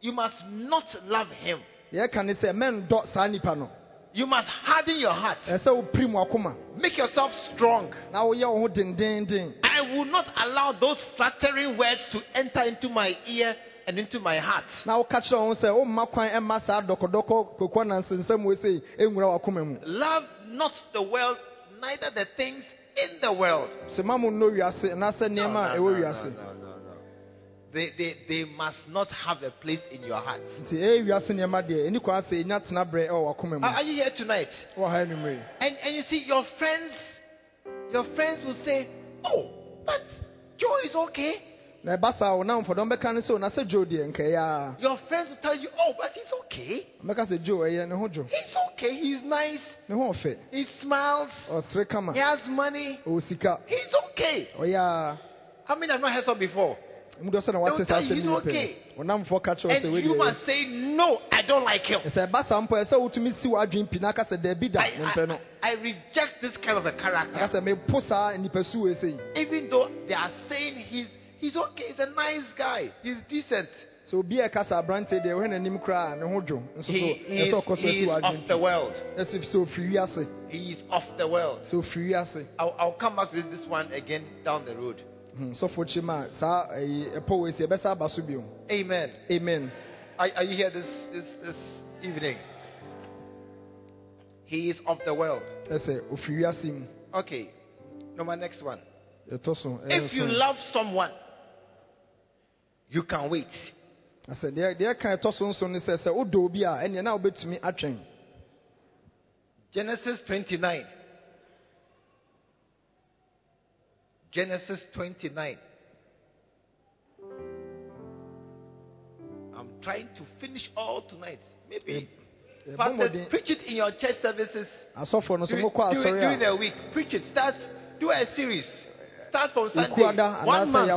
you must not love him. Deɛ ɛka ne sɛ mɛndɔ saa nnipa no You must harden your heart. ɛsɛ sɛ wopirim wakoma Make yourself strong. I will not allow those flattering words to enter into my ear and into my heart. na woka kyerɛ wo ho sɛ womma kwan ɛma saa dɔkɔdɔkɔ kokɔ nansensɛm wɔ sei ɛnwura wakoma mu Love not the world, neither the things in the world. sɛ ma mo nnɔ wiase anaasɛ No, no, no, They, they, they must not have a place in your heart. nti ɛyɛ wiase nneɛma deɛ ɛni kwan sɛ ɛnya tena berɛ ɛwɔ oh, wakoma mu Are are you here tonight? Oh, anwummere And, and you see, your friends, your friends will say, Oh, but Joe is okay. na ɛba saa wo namfo dɔm bɛka ne sɛ o na sɛ dwo deɛ nka ɛyɛ a Your friends will tell you, Oh, but he's okay. mɛka sɛ dwo ɛyɛ eh, ne ho dwo He's okay. He's nice. ne ho ɔfɛ He smiles. Oh, he has money. He's okay. How many have not heard so before? Mu dɔ sɛ They will tell you he's okay. pɛ ɔnamfoɔ ka kyerɛ wo sɛ And you must say, No, I don't like him. ɛsɛ ɛba saa mpo ɛsɛ wotumi si w'adwen pi na aka sɛ daabi da I, I, I reject this kind of a character. sɛ mepo saa nnipasu wei sei Even though they are saying he's, he's okay, he's a nice guy, he's decent. sɛ obi a ɛka sɛ aberanteɛ deɛ wohɛ n'anim a ne ho dwo nso so He, he, ɛsɛ is, ɔkɔ so he asi is w'adwen of the world. ɛsɛ sɛ ofiri wiase He is of the world. sɛ ofiri wiase I'll, I'll come back to this one again down the road. Hmm, sɔfo kyi ma a saa ɛyi eh, ɛpɔ eh, wei eh, si ɛbɛsa aba so bio Amen. amen Are, are you here this, this, this evening? He is of the world. ɛsɛ ofiri wiase mu Okay. Number next one. ɛtɔ so If you love someone, you can wait. I Asɛ deɛ deɛ ɛka ɛtɔ so nso ne sɛ sɛ wodɔ oh, obi a ɛneɛ na wobɛtumi atwɛn Genesis 29. Genesis 29. I'm trying to finish all tonight. Maybe. Eh, eh, ɛbɔ Pastors, mmɔden preach it in your church services. asɔfoɔ no so During, during, the week. Preach it. Start. Do a series. Start from Sunday. One month.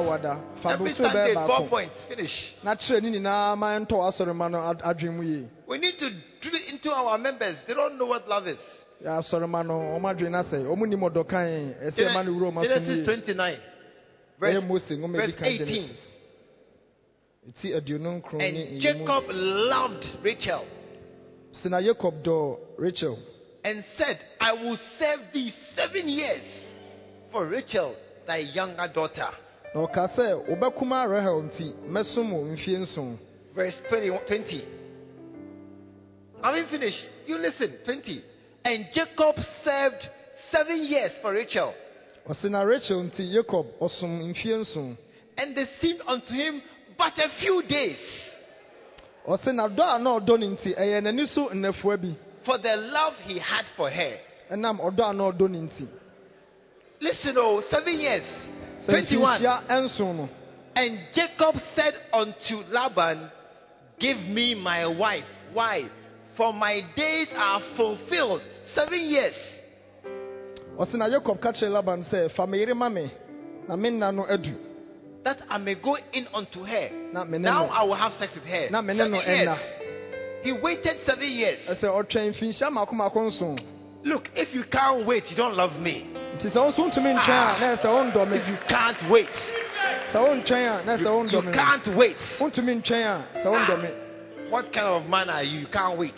Every Sunday, four points. Finish. na kyerɛ ne nyinaa ma ɛntɔ asɔre ma no ad- adwen mu yie We need to drill it into our members. They don't know what love is. Asɔre ma no ɔmo adwen na sɛ ɔmo nim ɔdɔ kan ɛsɛ ɛma no wura Genesis 29. Eh, verse, verse 18. genesis eti aduonu nkron ne And Jacob loved Rachel sena jacob dɔ rachel and said, I will serve thee seven years for Rachel, thy younger daughter. na ɔka sɛ wobɛkuma rahel nti mɛsom wo mfie nson Verse 20. 20. I haven't finished. You listen. 20. And Jacob served seven years for Rachel, rachel nti jacob ɔsom mfie nson and they seemed unto him but a few days. ɔse na dɔ a na ɔdɔ ne nti ɛyɛ n'ani so nnɛfoa bi For the love he had for her. ɛnam ɔdɔ a na ɔdɔ ne nti Listen, oh, seven years. sɛ 21. mfinhyia ɛnson no And Jacob said unto Laban, Give me my wife. Why? For my days are fulfilled. Seven years. ɔse na jacob ka kyerɛ laban sɛ fa me yere ma me na me nna no adu that I may go in unto her. na me ne Now no I will have sex with her. Na me ne Seven no years. ɛnna. He waited seven years. ɛsɛ ɔtwɛn mfinhyia mako mako nson Look, if you can't wait, you don't love me. nti sɛ wo nso ntumi ntwɛn a na ɛsɛ wondɔ me If you can't wait, sɛ wontwɛn a na ɛsɛ you, wondɔ you me can't wait. wontumi ntwɛn a sɛ wondɔ me what kind of man are you? You can't wait.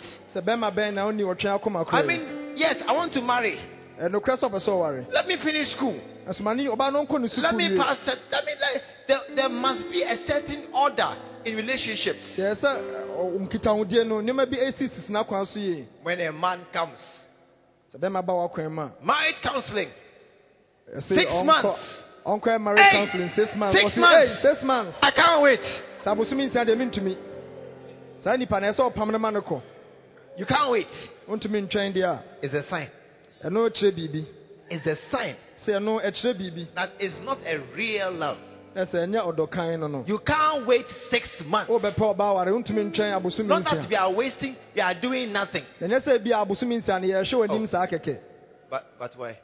I mean, yes, I want to marry. Let me finish school. Let me pass. Let me like, there, there must be a certain order in relationships. Yes, When a man comes, marriage counseling, six months. Uncle marriage counseling, six months. Six months. Hey, six months. I can't wait saa nipa na ɛsɛ ɔpam no ma no kɔ You can't wait. wontumi ntwɛn deɛ a It's a sign. ɛno kyerɛ biribi It's a sign sɛ ɛno ɛkyerɛ biribi that it's not a real love. na sɛ ɛnyɛ ɔdɔkan no no You can't wait six months. wobɛpɛ ɔbaa ware wontumi ntwɛn abosom Not that nsia we are wasting, we are doing nothing. ɛnyɛ sɛ bia abosom nsia no yɛhwɛ w'anim Oh. saa kɛkɛ But but why?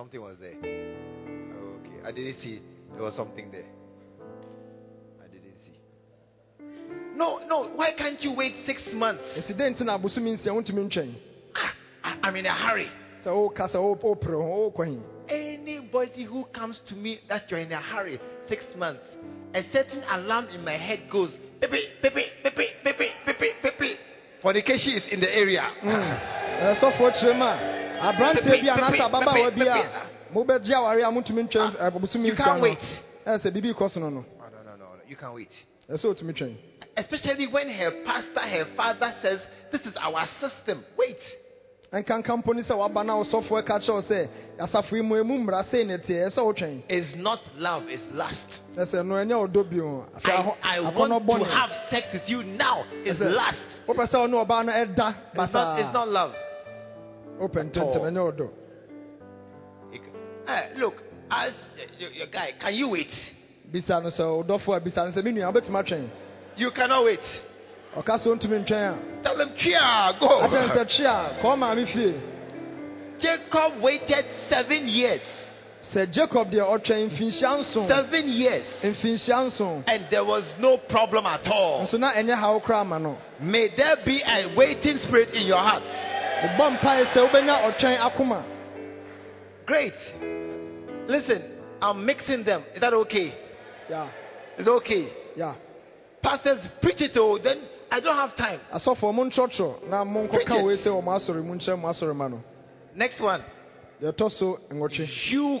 Something was there. Okay. I didn't see. There was something there. I didn't see. No, no. Why can't you wait six months? Ah, I'm in a hurry. Anybody who comes to me that you're in a hurry, six months, a certain alarm in my head goes, baby baby baby baby baby baby Fornication is in the area. Mm aberanteɛ bi anaasɛ ababaawa bi a mobɛgye aware a motumi ntwɛn abosome nsa no ɛsɛ biribi kɔ so no no you can wait. That's what me train. Especially when her pastor, her father says, This is our system. Wait. And can company say wabana software catcher eh? say asafri muemumra say nete esa o train. It's not love, it's lust. Eh, I no enya odobi o. I, I want to have sex with you now. Eh, it's lust. It's not, it's not love wopɛ all. ntɛntɛm ɛnyɛ ɔdɔ It- Eh, look, as your, your guy, can you wait? bisa no sɛ ɔdɔfoɔ a bisa no sɛ me nua wobɛtumi atwɛn You cannot wait. ɔka sɛ ɔntumi ntwɛn a Tell them, Chia, go. akyɛn sɛ twe a kɔɔ maame fie Jacob waited seven years. Sir Jacob the Ultra in Finshanson. Seven years. In Finshanson. And there was no problem at all. So now any how cramano. May there be a waiting spirit in your heart. Great. Listen, I'm mixing them. Is that okay? Yeah. It's okay. Yeah. Pastors preach it all, then I don't have time. I saw for Munchocho. Now Munkoka we say oh, Omasori Munche Masori Mano. Next one. You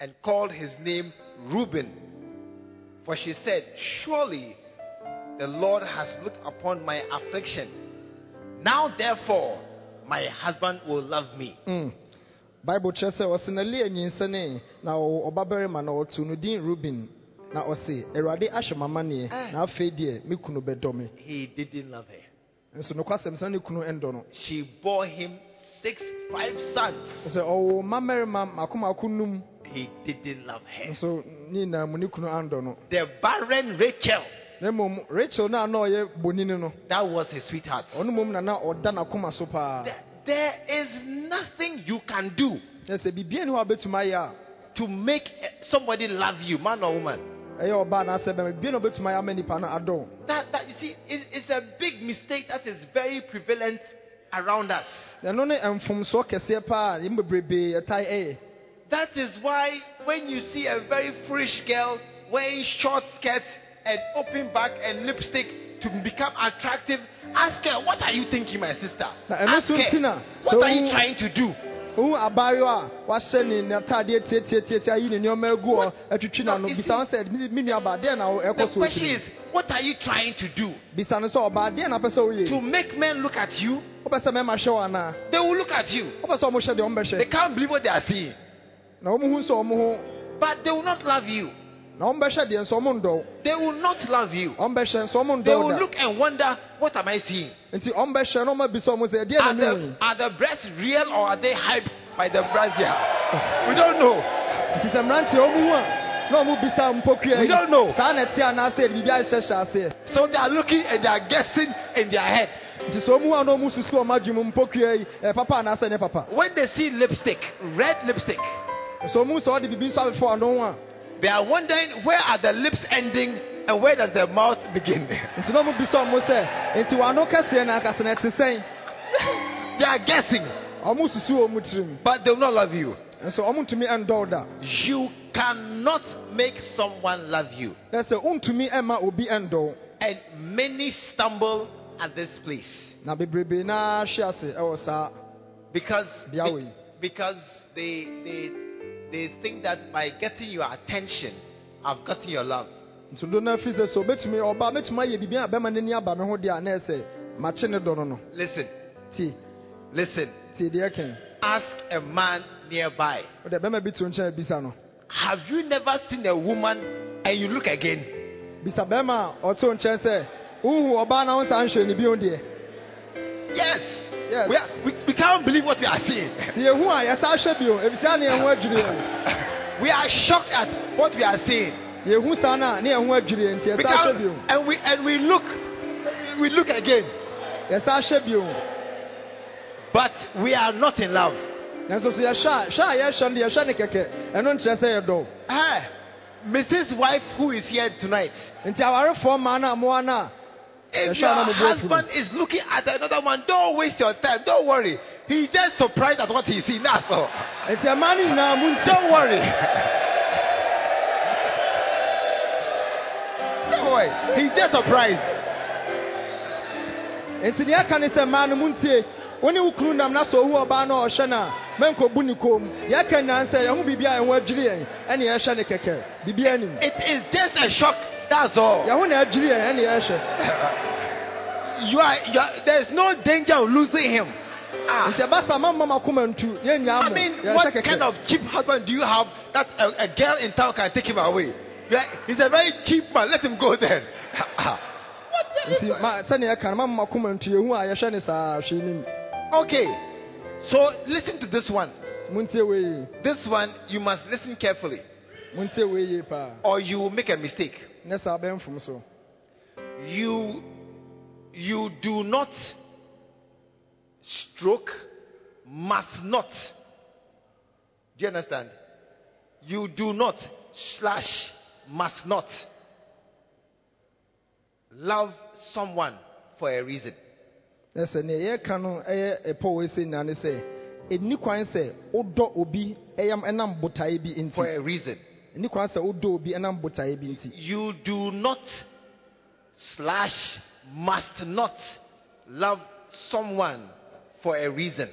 and called his name Reuben. For she said, Surely the Lord has looked upon my affliction. Now, therefore, my husband will love me. Mm. bible kyerɛ sɛ ɔse na lea nyinsɛne na ɔwɔ ɔbabarima na ɔto no din ruben na ɔse awurade ahyɛ m'amanneɛ Ah. na afei deɛ me kunu bɛdɔ me He didn't love her. nso nokwasɛm sɛ na ne kunu ɛndɔ no She bore him six, five sons. sɛ ɔwɔ mmabarima makomako num he didn't love her. The barren Rachel. That was his sweetheart. There, there is nothing you can do to make eh, somebody love you, man or woman. That, that you see, it, it's a big mistake that is very prevalent around us ɛno ne mfomsoɔ kɛseɛ paa a yɛm bebrebee yɛtae ɛyɛ That is why when you see a very foolish girl wearing short skirts and open back and lipstick to become attractive, ask her, What are you thinking, my sister? Ask her, What are you trying to do? Ohu abaayewa a wahyɛ ne n'ataadeɛ tietietie ayi ne nneɛma agu hɔ atwitwi No, n'ano bisa wɔn sɛ "Me- me nuaba deɛ na ɛkɔ The question is, what are you trying to do? bisa no sɛ ɔbaa deɛ na apɛ sɛ To make men look at you? wopɛ sɛ mɛma hwɛ wɔn anaa They will look at you. wopɛ sɛ ɔmo hwɛ deɛ ɔmo They can't believe what they are seeing. But they will not love you. na ɔmo bɛhwɛ deɛ nso ɔmo ndɔw They will not love you. ɔmo bɛhwɛ nso ɔmo They will look and wonder, what am I seeing? nti ɔmo bɛhwɛ na ɔmo abisa ɔmo sɛ deɛ na Are the, are the breasts real or are they hyped by the brazier? We don't know. nti sɛ mmeranteɛ ɔmo hu a na ɔmo bisa mpokua We don't know. saa na ɛte anaasɛ biribi ahyehyɛ aseɛ So they are looking and they are guessing in their head. nti sɛ ɔmo hu a na ɔmo susu ɔmo adwene mu yi ɛ papa anaasɛ ne papa When they see lipstick, red lipstick, hu sɛ ɔde biribi nso afefo ano ho they are wondering where are the lips ending and where does the mouth begin? nti na ɔmo bisa ɔmo sɛ nti wano kɛseɛ na akasa na ɛte sɛn they are guessing, ɔmo susu but they will not love you. nso ɔmo ntumi ɛndɔw da You cannot make someone love you. na sɛ ɔntumi ɛma obi ɛndɔw And many stumble at this place na bebrebe naa hwe ase because Yahweh. because they they they think that by getting your attention, I've gotten your love. nti do na fi sɛ sɛ obetumi ɔba betumi ayɛ biribi a bɛma n'ani aba me ho deɛ a na ɛsɛ makye ne dɔ no no Listen, tie listen. ɛkɛn Ask a man nearby. ɔde bɛma bi to nkyɛn bisa no Have you never seen a woman and you look again? bisa bɛrima a ɔto nkyɛn sɛ wohu ɔbaa na wo nsa nhwɛ ne bio deɛ Yes. Yes. We, are, we, we can't believe what we are seeing. nti yɛhu a yɛsa hwɛ bio ebisa ne yɛho adwiri yɛn We are shocked at what we are seeing. yɛhu saa no a ne yɛho adwiri yɛn nti We can't, and we and we look, we look again, yɛsa hwɛ bio but we are not in love. nanso so yɛhwɛ a hwɛ a yɛhwɛ no deɛ yɛhwɛ ne kɛkɛ ɛno nkyerɛ sɛ yɛdɔw Ah, Mrs. Wife who is here tonight. If your sir, I'm a boy husband is looking at another one, don't waste your time. Don't worry. He's just surprised at what he's seeing. That's all. nti ɛmaa no nyinaa mu Don't worry. Don't worry. He's just surprised. nti deɛ ɛka ne sɛ mmaa no mu ntie wo ne wo kunu nam na sɛ owu ɔbaa no a ɔhwɛ no a mɛnkɔbu ne kɔn mu deɛ ɛka nyinaa sɛ yɛho biribi a ɛho adwiri yɛn ɛne yɛhwɛ ne kɛkɛ It is just a shock. That's all. yɛho na adwiri yɛn ɛne yɛhwɛ You are, you are, there's no danger of losing him. Ah. nti ɛba sa mamma makoma ntu yɛnyaa I mean, what kind of cheap husband do you have that a, a girl in town can take him away? He's a very cheap man. Let him go then. what the nti ma sɛnea ɛka no mamma makoma ntu yɛhu a yɛhwɛ ne saa hwee nim Okay. So listen to this one. montie wei yie This one you must listen carefully, montie wei yie paa or you will make a mistake. Ne saa bɛmfom so You you do not stroke, must not. Do you understand? You do not slash must not love someone for a reason. na sɛ nea yɛreka no ɛyɛ ɛpɔ wei sɛ nyinaa ne sɛ ɛnni kwan sɛ wodɔ obi ɛyam ɛnam botaeɛ bi For a reason. Ɛnni kwan sɛ wodɔ obi ɛnam botaeɛ bi nti. You do not slash must not love someone for a reason.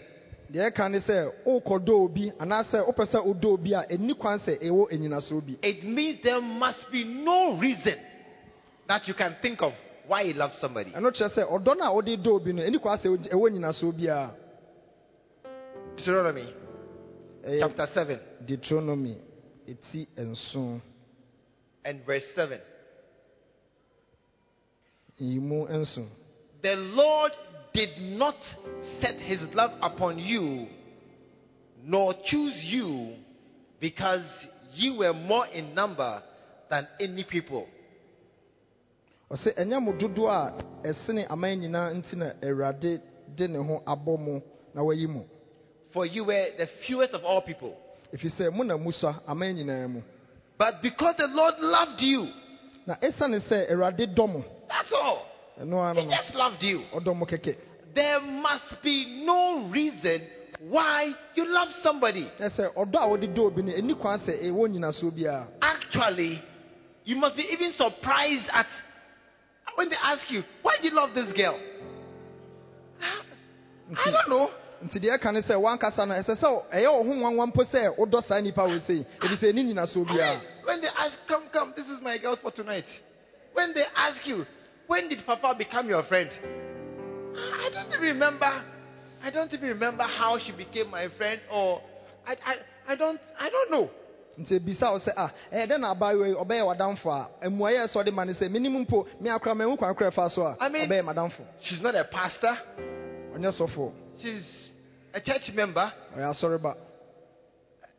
deɛ ɛka ne sɛ wokɔdɔ obi anaasɛ wopɛ sɛ wodɔ obi a ɛnni kwan sɛ ɛwɔ anyinasoɔ bi It means there must be no reason that you can think of why you love somebody. ɛno kyerɛ sɛ ɔdɔ no a wode dɔ obi no ɛnni kwan sɛ ɛwɔ anyinasoɔ biara Deuteronomy eh, chapter 7 deuteronomy ɛti nson and verse 7. nyimu nson The Lord did not set his love upon you, nor choose you, because you were more in number than any people. ɔsɛ ɛnyɛ mo dodoɔ a ɛsene aman nyinaa nti na awurade de ne ho abɔ mo na wayi mo For you were the fewest of all people. Ɛfiri sɛ mo na musua aman nyinaa mu But because the Lord loved you, na ɛsiane sɛ awurade dɔ mo that's all. ɛno ara no He no just loved you. ɔdɔ mo kɛkɛ There must be no reason why you love somebody. ɛ sɛ ɔdɔ a wode dɔ obi no ɛni kwan sɛ ɛwɔ nyinasoɔ biara Actually, you must be even surprised at when they ask you, why do you love this girl? I don't know. Nti deɛ ɛka ne sɛ wankasa no ɛsɛ sɛ ɛyɛ wo ho nwanwa mpo sɛ wodɔ saa nnipa wo sei ɛfiri sɛ ɛni nyinasoɔ I biara when they ask, come, come, this is my girl for tonight. When they ask you, when did Papa become your friend? I don't even remember. I don't even remember how she became my friend, or I, I, I don't, I don't know. nti ebisa wo sɛ ah ɛyɛ dɛn na abaayewa yi ɔbɛyɛ w'adamfo a mmuayɛ sɛ ɔde ma ne sɛ menim mpo me akora mahu kwan korɛ fa so a I mean- ɔbɛyɛ m'adamfo She's not a pastor. ɔnyɛ sɔfoɔ She's a church member. Oh, yeah sorry asɔreba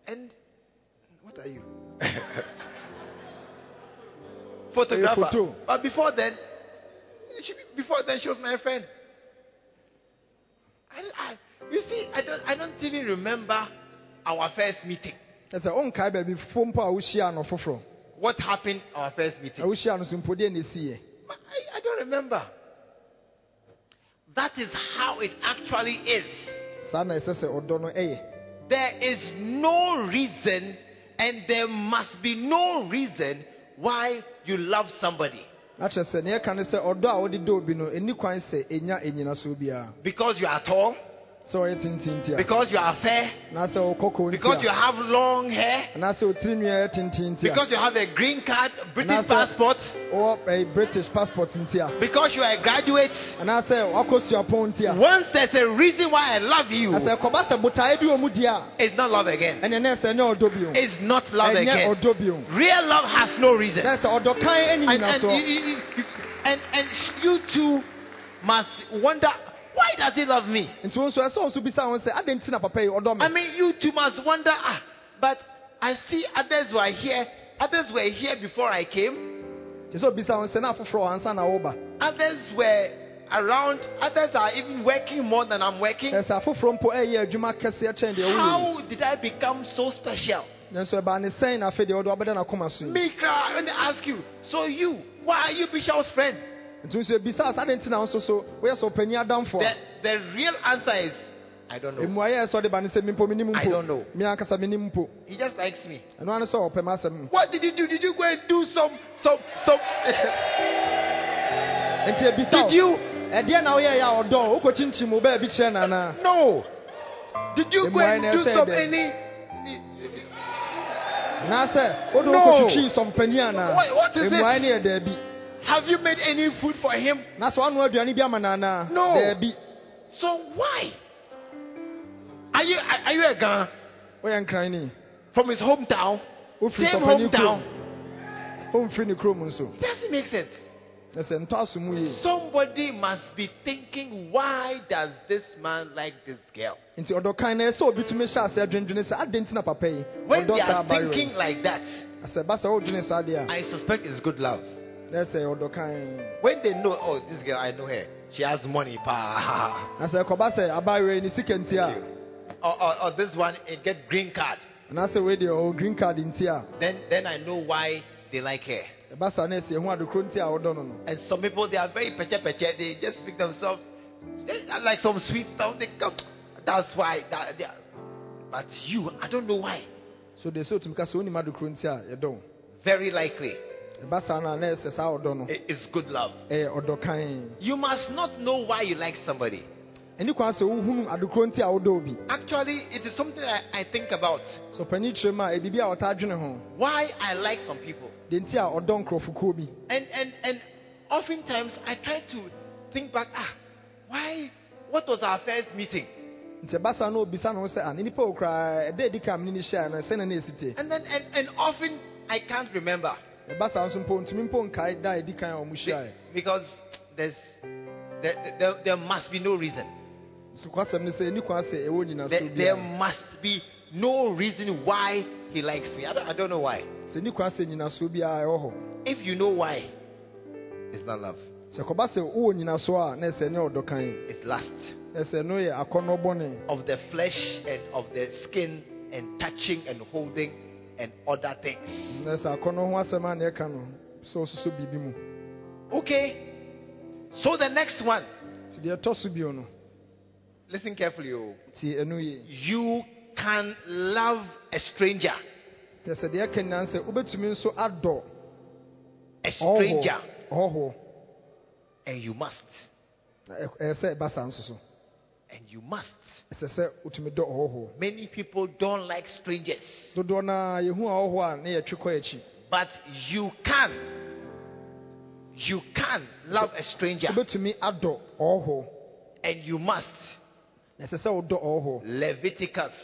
And what are you? Photographer. photo. But before then, she, before then she was my friend. I, I, you see, I don't, I don't even remember our first meeting. ɛsɛ ɔnkae baabi fo mpo a wohyia no foforɔ What happened our first meeting? wohyia no so mpo deɛ I, I don't remember. That is how it actually is. saa na ɛsɛ sɛ ɔdɔ no ɛyɛ There is no reason, and there must be no reason why you love somebody. na kyerɛ sɛ neɛ ɛka ne sɛ ɔdɔ a wode dɔ obi no ɛni kwan sɛ ɛnya ɛnyinasoɔ biara Because you are tall, sɛ ɔyɛ tenten nti because you are fair, because you have long hair, anaasɛ ɔtiri nnua yɛ tenten nti a because you have a green card, British passport, ɔwɔ a british passport because you are a graduate. anaasɛ wakɔ suapɔn nti a Once there's a reason why I love you, na sɛ ɛkɔba sɛ botaeɛ bi wɔ mu deɛ a it's not love again. ɛneɛ na ɛsɛ ɛnyɛ ɔdɔ bio It's not love again. Real love has no reason. na sɛ ɔdɔ kan and, and, you, nyinasoɔ you- you- you- and, and you too must wonder why does he love me? nti wo nso ɛsɛ wo nso bisa ho sɛ adɛn nti na papa yi ɔdɔ I mean, you too must wonder. Ah, but I see others were here. Others were here before I came. kyɛ sɛ obisa ho sɛ na afoforɔ wɔ ansa na woba Others were around. Others are even working more than I'm working. ɛsɛ afoforɔ mpo ɛyɛ adwuma kɛseɛ kyɛn deɛ woyɛ How did I become so special? nanso ɛbaa ne sɛn na afei deɛ ɔde wabɛda n'akoma so yi Me when they ask you. So you, why are you Bishop's friend? Nti nso ebisa sɛ adɛn nti na wo nso so woyɛ sɛ ɔpanyin adamfo The, the real answer is, I don't know. mmuayɛ ɛsɛ ɔde ba ne sɛ mimpo menim I don't know. mpo ankasa menim mpo He just likes me. ɛno ane sɛ ɔpɛ m'asɛm What did you do? Did you go and do some, some, some? nti ebisa did you? ɛdeɛ na woyɛ yɛ a ɔdɔ wokɔkyinkyim wo baabi kyerɛ no No. Did you go and do some any? anaasɛ wode No. wokɔtwitwii sɔmpanyin anaa What- what is it? mmuae ne yɛ daabi Have you made any food for him? na sɛ woanoa aduane bi ama no So why? Are you are, are you a Ghana woyɛ nkran ni from his hometown? Same hometown. kurom womfiri ne kurom Doesn't make sense. na sɛ ntɔ aso mu yie Somebody must be thinking, why does this man like this girl? nti ɔdɔkan no ɛsɛ sɛ obi tumi hyɛ ase adwendwene sɛ adɛn nti na papa yi When they are thinking like that, sɛ ɛba sɛ wodwene saa deɛ I suspect it's good love. Na ɛsɛ ɔdɔkan When they know, oh, this girl, I know her. She has money, pa. na sɛ ɛkɔba sɛ abayewa yi ne sika nti a or, or, oh, or oh, oh, this one, it get green card. anaasɛ wei deɛ ɔwɔ green card in a Then, then I know why they like her. ɛba saa na ɛsɛ ɛho adokoro nti a wɔdɔ no no And some people, they are very peche peche. They just speak themselves they are like some sweet stuff. They come. That's why. That, they are, but you, I don't know why. so they say to ka sɛ wonim adokoro nti a yɛdɔ wo Very likely, ɛba saa no a na ɛsɛ saa no it's good love. Eh, you must not know why you like somebody. ɛni kwan sɛ wohunu adokoro nti a wodɔ obi Actually, it is something I, I think about. sɛ ɔpani kyerɛ mu a ebibi a ɔtaa dwene ho Why I like some people. deɛ nti a ɔdɔ nkurɔfokuo bi And and and oftentimes I try to think back. Ah, why? What was our first meeting? nti ɛba saa na obisa ah, eh, ne ho sɛ a ne nipa wo koraa ɛda edi ka mene ne hyia no sɛne na ɛsi tie And then and, and often I can't remember ɛba saa nso mpo ntumi mpo nkae da a ɛdi kan a ɔmo Be- hyiaeɛ because there's there, there, there must be no reason. so kwasɛm ne sɛ ɛni kwan sɛ ɛwɔ nyinaso There, there must be no reason why he likes me. I don't, I don't know why. sɛ ɛni kwan sɛ nyinasoɔ biara ɛwɔ hɔ If you know why, it's not love. sɛ kɔba sɛ wowɔ nyinasoɔ a na ɛsɛ ɛnyɛ ɔdɔkan It's lust na ɛsɛ ɛno yɛ akɔnnɔ bɔne of the flesh and of the skin and touching and holding and other things. na ɛsɛ akɔnnɔ ho asɛm a na ɛka no sɛ ɔsoso biribi mu Okay. So the next one, nti deɛ ɛtɔ so bio no listen carefully. Oh. yie You can love a stranger. tɛ sɛ deɛ ɛka nyinaa sɛ wobɛtumi nso adɔ A stranger. And you must. And you must. ɛsɛ sɛ wotumi dɔ ɔhɔhoɔ Many people don't like strangers, dodoɔ naa yɛhu ɔhɔhoɔ a ne yɛtwe kɔ akyi but you can. You can love a stranger, wobɛtumi adɔ ɔhɔhoɔ and you must. na ɛsɛ sɛ wodɔ ɔhɔhoɔ Leviticus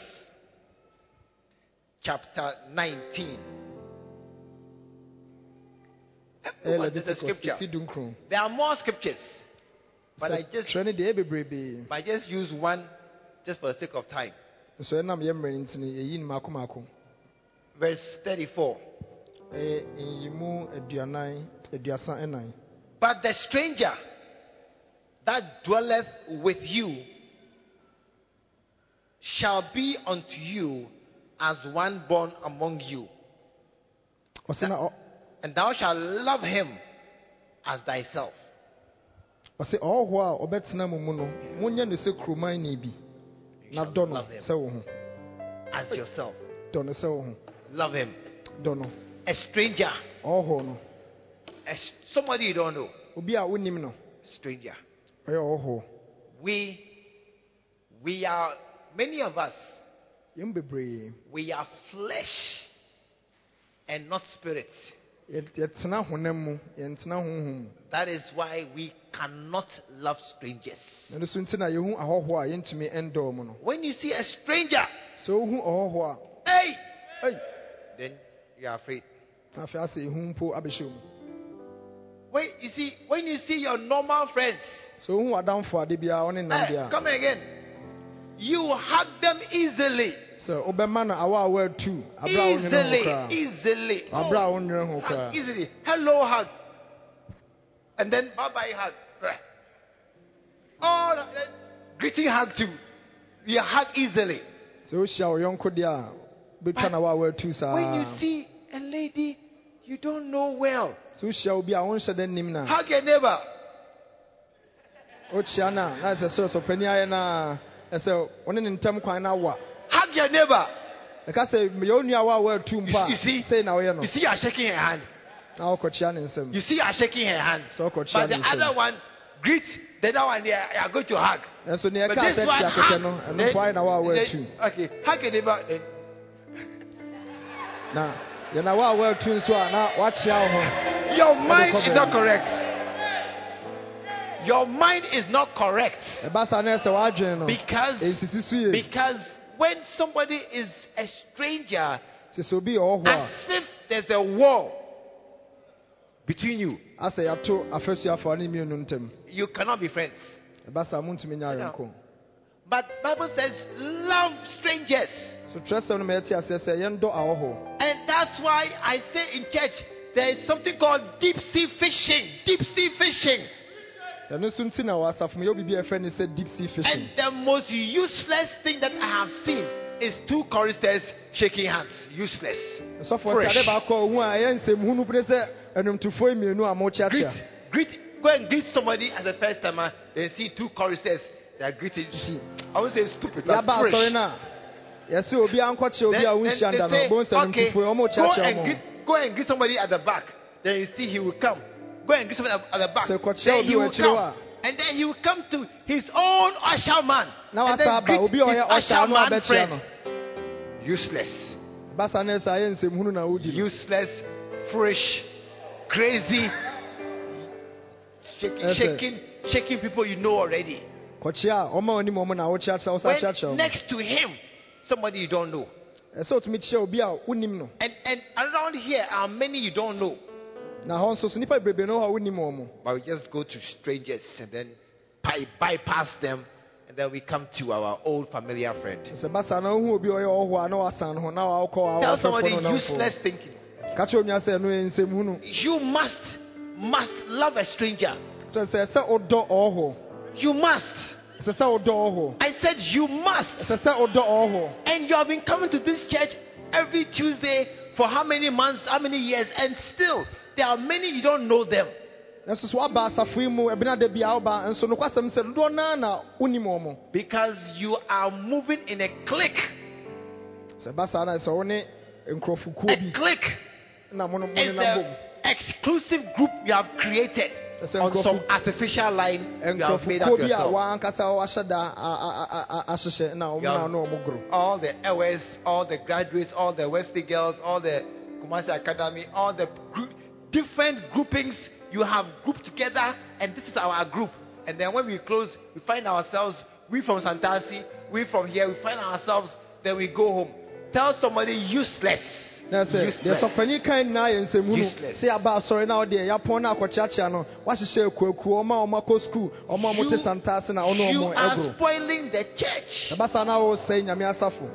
chapter 19. ɛyɛ What is the scripture? There are more scriptures, but I just twerɛ no deɛ ɛyɛ bebrebee I just use one just for the sake of time. nso ɛnam yɛ mmerɛ no nti no yɛyi no maako maako Verse 34. ɛyɛ nyimu aduanan aduasa ɛnan But the stranger that dwelleth with you shall be unto you as one born among you, ɔsɛ na ɔ- and thou shalt love him as thyself. Ɔsɛ ɔhɔhoɔ a ɔbɛtena mo mu no monyɛ no sɛ kuroman ne bi na dɔ no sɛ wo ho as yourself. dɔ no sɛ wo ho Love him. dɔ no A stranger, ɔhɔhoɔ no a somebody you don't know, obi a wonim no stranger. ɔyɛ ɔhɔhoɔ We, we are many of us. We are flesh and not spirit. Yɛ- yɛtena honam mu yɛntena honhom mu. That is why we cannot love strangers. ɛno so nti na yɛhu ahɔhoɔ a yɛntumi ɛndɔɔ mu no. When you see a stranger, ɔhɔhoɔ hey, ei then you are afraid. na afei asɛ ɛhu mpo abɛhyɛ mu. When you see, when you see your normal friends, sɛ wohu adamfo ade biara ɔne nam hey, come again. You hug them easily, So wobɛma no awa a woatu aberɛ a wonwene ho easily, easily. Oh, hug easily. Hello, hug, and then bye bye hug. Oh, then greeting hug too. We hug easily. So wohyia wo yɔnko deɛ a wobɛtwa no awa a woatu saa When you see a lady you don't know well, So wohyia wo bi a wonhyɛ da nnim no a hug your neighbor. wokyia no a na ɛsɛ sɛ ɔsɔpani ayɛ no a ɛsɛ wone ne ntam kwan no awa Hug your neighbor. ɛka sɛ yɛ wo nua awa a woatu mpo a You see- sei na woyɛ no You see, are shaking her hand. na wokɔkyia ne nsɛm You see, are shaking her hand. sɛ wokɔkyia But the other one, greet the other one, they are, they are going to hug. ɛnso But ɛka sɛ hug. kɛkɛ no ɛno ayɛ na wa a woatu okay, hug your neighbor. Then na yɛna wa a woatu nso a na woakyea wo ho your mind is not correct. Your mind is not correct ɛba saa na ɛsɛ w'adwene no because ɛnsisi so yie because when somebody is a stranger, sɛ sɛ obi yɛ ɔhɔ as if there's a wall between you, a asɛ yɛato afasuafoɔ ne mmienu ntam you cannot be friends. ɛba saa montumi nya ayɔnko But Bible says love strangers. so twerɛsɛm no ma yɛte aseɛ sɛ yɛndɔ ahɔho And that's why I say in church, there is something called deep sea fishing. Deep sea fishing. And the most useless thing that I have seen is two choristers shaking hands. Useless. Fresh. ade baakɔ a ɔhu a ɛyɛ nsɛmhunu bere sɛ anwomtofoɔ mmienu a Greet, greet, go and greet somebody as a first timer, ah, then see two choristers that are greeting. I won't say stupid, yɛaba fresh. asɔre no a yɛsɛ obi ankɔkyea obi Then, then they say, okay, go and, greet, go and greet somebody at the back. Then you see he will come. Go and greet somebody at the back. Then he will come. And then he will come to his own usher man. na and then greet obi a ɔyɛ his ɔhyɛ usher man friend. Useless. ɛba saa na ɛsɛ ayɛ nsɛmhunu na wodi no Useless, fresh, crazy, shaking, shaking, shaking people you know already. kɔkyea a ɔma ɔnim ɔmo na wokyeakyea wo sa kyeakyea When next to him, somebody you don't know. ɛsɛ wotumi kyea obi a wonim no And and around here are many you don't know. But we just go to strangers and then by, bypass them, and then we come to our old familiar friend. sɛ ba saa na wohu obi a ɔyɛ ɔhɔ a na wasan no ho na wakɔ a Tell somebody useless thinking. ka kyerɛ onua sɛ ɛno yɛ nsɛmhunu You must must love a stranger. kyerɛ sɛ ɛsɛ wodɔ ɔhɔ You must. ɛsɛ sɛ wodɔ ɔhɔ I said you must. ɛsɛ sɛ wodɔ ɔhɔ And you have been coming to this church every Tuesday for how many months, how many years, and still there are many you don't know them. nso so woaba asafo yi mu ɛbena da bia woba nso nokwasɛm sɛ dodoɔ naa na wonim wɔ mo Because you are moving in a clique. sɛ ba saa na sɛ wo ne nkurɔfokuo A clique na mo no mo is the exclusive group you have created. On some artificial line you have made up nkurɔfokuo bi a yourself. All the LS, all the graduates, all the Wesley girls, all the Kumasi Academy, all the group, different groupings you have grouped together, and this is our group. And then when we close, we find ourselves, we from Santasi, we from here, we find ourselves, then we go home. Tell somebody useless. Na sɛ deɛ Useless. kan nyinaa yɛ nsɛmhunu sɛ yɛaba asɔre na wodeɛ yɛapɔn no akɔkyeakyea no woahyehyɛ akuakuo ɔma ɔma kɔ skul ɔma a ɔmote santase na ɔne you ɔmo are spoiling the church. na wosɛe nyame asafo.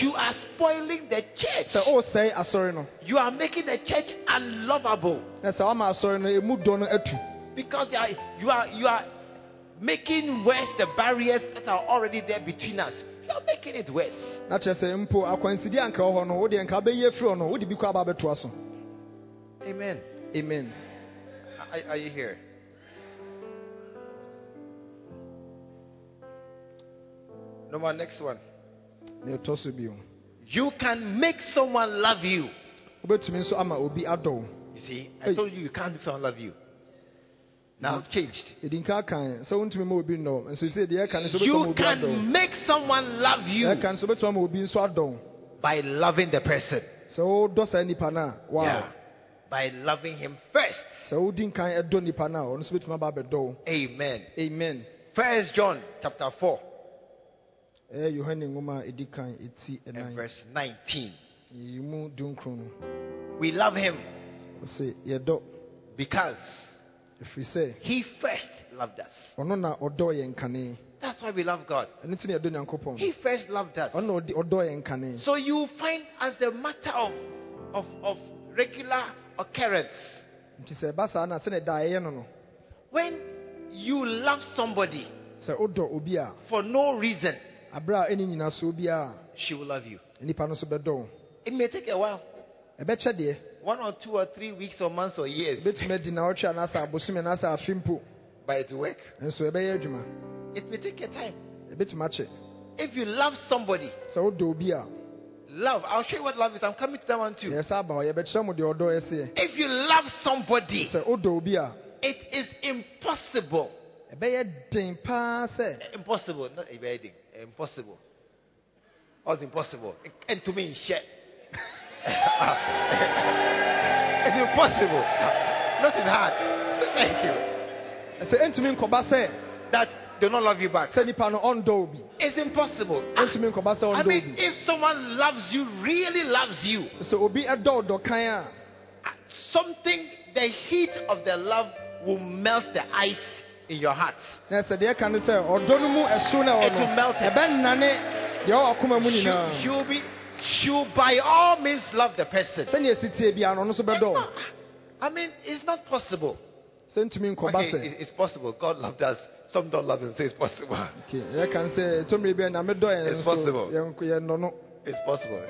You are spoiling the church. sɛ wosɛe asɔre no. You are making the church unlovable. Na sɛ wama asɔre no. Ɛmu dɔ no atu because they are, you are you are making worse the barriers that are already there between us. You are making it worse. na kyerɛ sɛ mpo akwansideɛ anka wɔ hɔ no wodeɛ nka wobɛyi afiri hɔ no wode bi kɔ aba bɛtoa so Amen. amen Are, are you here? No Number next one. na ɛtɔ so bio You can make someone love you. wobɛtumi nso ama obi adɔ wo You see, I Hey. told you you can't make someone love you. Now I've changed. ɛdi nka kan sɛ wontumi ma obi nnɔ wo. nso sɛ deɛ ɛka ne sɛ wobɛtumi ama You obi adɔ wo can make someone love you ɛka ne sɛ wobɛtumi ama obi nso adɔ wo by loving the person. sɛ wodɔ saa nnipa no a wow Yeah. By loving him first. sɛ wodi nkan ɛdɔ nnipa no a ɔno nso bɛtumi aba abɛdɔ wo Amen. amen First John chapter 4 ɛyɛ yohane nwoma a ɛdi kan ɛti and verse 19. yi mu dunkron no We love him because he first loved us. ɔno na ɔdɔ yɛn kane That's why we love God. ɛno nti na yɛdɔ nyankopɔn He first loved us. ɔno na ɔde- ɔdɔ yɛn kane So you find as a matter of, of, of regular occurrence, nti sɛ ɛba saa na sɛne ɛda ɛyɛ no no when you love somebody sɛ wodɔ obi a for no reason, aberɛ a ɛne nyinasoɔ biara she will love you. a nnipa no nso bɛdɔ wo It may take a while, one or two or three weeks or months or years, ɛbɛtumi adi naawɔtwe anaasɛ abosome anaasɛ afe mpo but it will work. nso ɛbɛyɛ adwuma It may take a time. If you love somebody, sɛ wodɔ obi a love, I'll show you what love is. I'm coming to that one too. yɛ sa aba hɔ yɛbɛkyerɛ mo deɛ ɔdɔ ɛseɛ If you love somebody, sɛ wodɔ obi a it is impossible. ɛbɛyɛ den paa sɛ Impossible, not. Impossible. What's impossible? And to me, shit. it's impossible. Nothing hard. Thank you. sɛ ɛntumi nkɔba sɛ That do not love you back. sɛ nipa no ɔndɔ obi It's impossible. ɛntumi nkɔba sɛ I mean, if someone loves you, really loves you, sɛ obi ɛdɔ ɔdɔ kan a something, the heat of the love will melt the ice in your heart. na sɛ deɛ ɛka ne sɛ ɔdɔ no mu ɛso na It ɛwɔ will melt it. ɛbɛnane deɛ ɔwɔ akoma mu nyinaa she'll be, she'll by all means love the person. sɛnea ɛsi tie bia no ɔno nso. I mean, it's not possible. sɛ ntumi nkɔba Okay, it's possible. God loved us. Some don't love him, so it's possible. Okay, yɛka ne sɛ tɔmmere bia na medɔ yɛn It's possible. yɛn- yɛnnɔ no It's possible.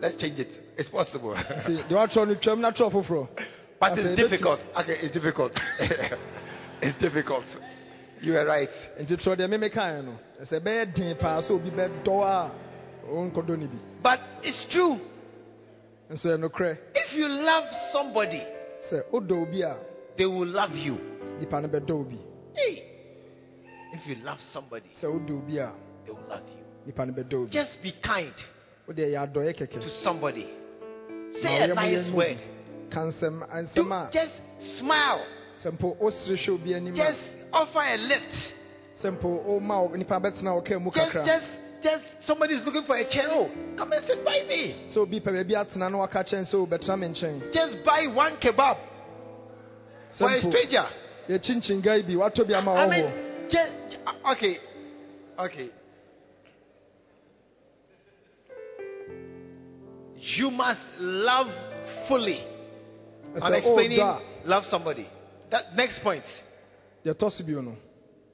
Let's change it. It's possible. nti deɛ watwerɛ no twam na twerɛ foforɔ but it's difficult. Okay, it's difficult. it's difficult. You are right. Nti twerɛ deɛ memekaeɛ no sɛ ɛbɛyɛ den paa sɛ obi bɛdɔ a ɔnkɔdɔ ne bi But it's true. nso yɛ nokorɛ If you love somebody, wodɔ obi they will love you. nipa no bɛdɔ obi Hey, if you love somebody, wodɔ obi they will love you. nipa no bɛdɔ Just be kind ɛyɛ to somebody. Say a nice word. Do, just smile. sɛ mpo wosere hwɛ obi anim a Just offer a lift. sɛ mpo woma wo- nipa bɛtena wɔkaa mu Just, kakra just, somebody is looking for a chair. Oh, come and sit by me. sɛ obi pɛ baabi atena na waka kyɛn sɛ wobɛtena me nkyɛn Just buy one kebab for a stranger. yɛkyinkyin guy bi watɔ bi ama I mean, just, okay, okay. You must love fully. I'm oh, explaining ɔdɔ love somebody. That next point. yɛtɔ so bio no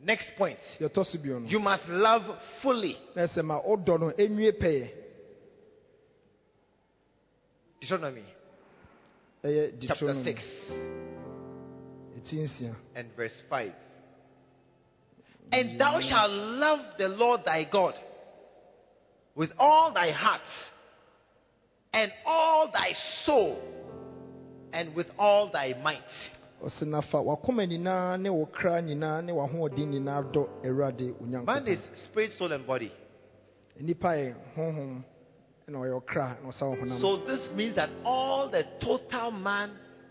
Next point. yɛtɔ so bio no You must love fully. na ɛsɛ ma ɔdɔ no Deuteronomy chapter 6 and verse 5. And thou shalt love the Lord thy God with all thy heart and all thy soul and with all thy might. Ɔsi nafa wakoma nyinaa ne wo kra nyinaa ne wahoɔden nyinaa dɔ awurade Man is spirit, soul, and body. nipa yɛ honhom na ɔyɛ ɔkra na ɔsa wɔ honam So this means that all the total man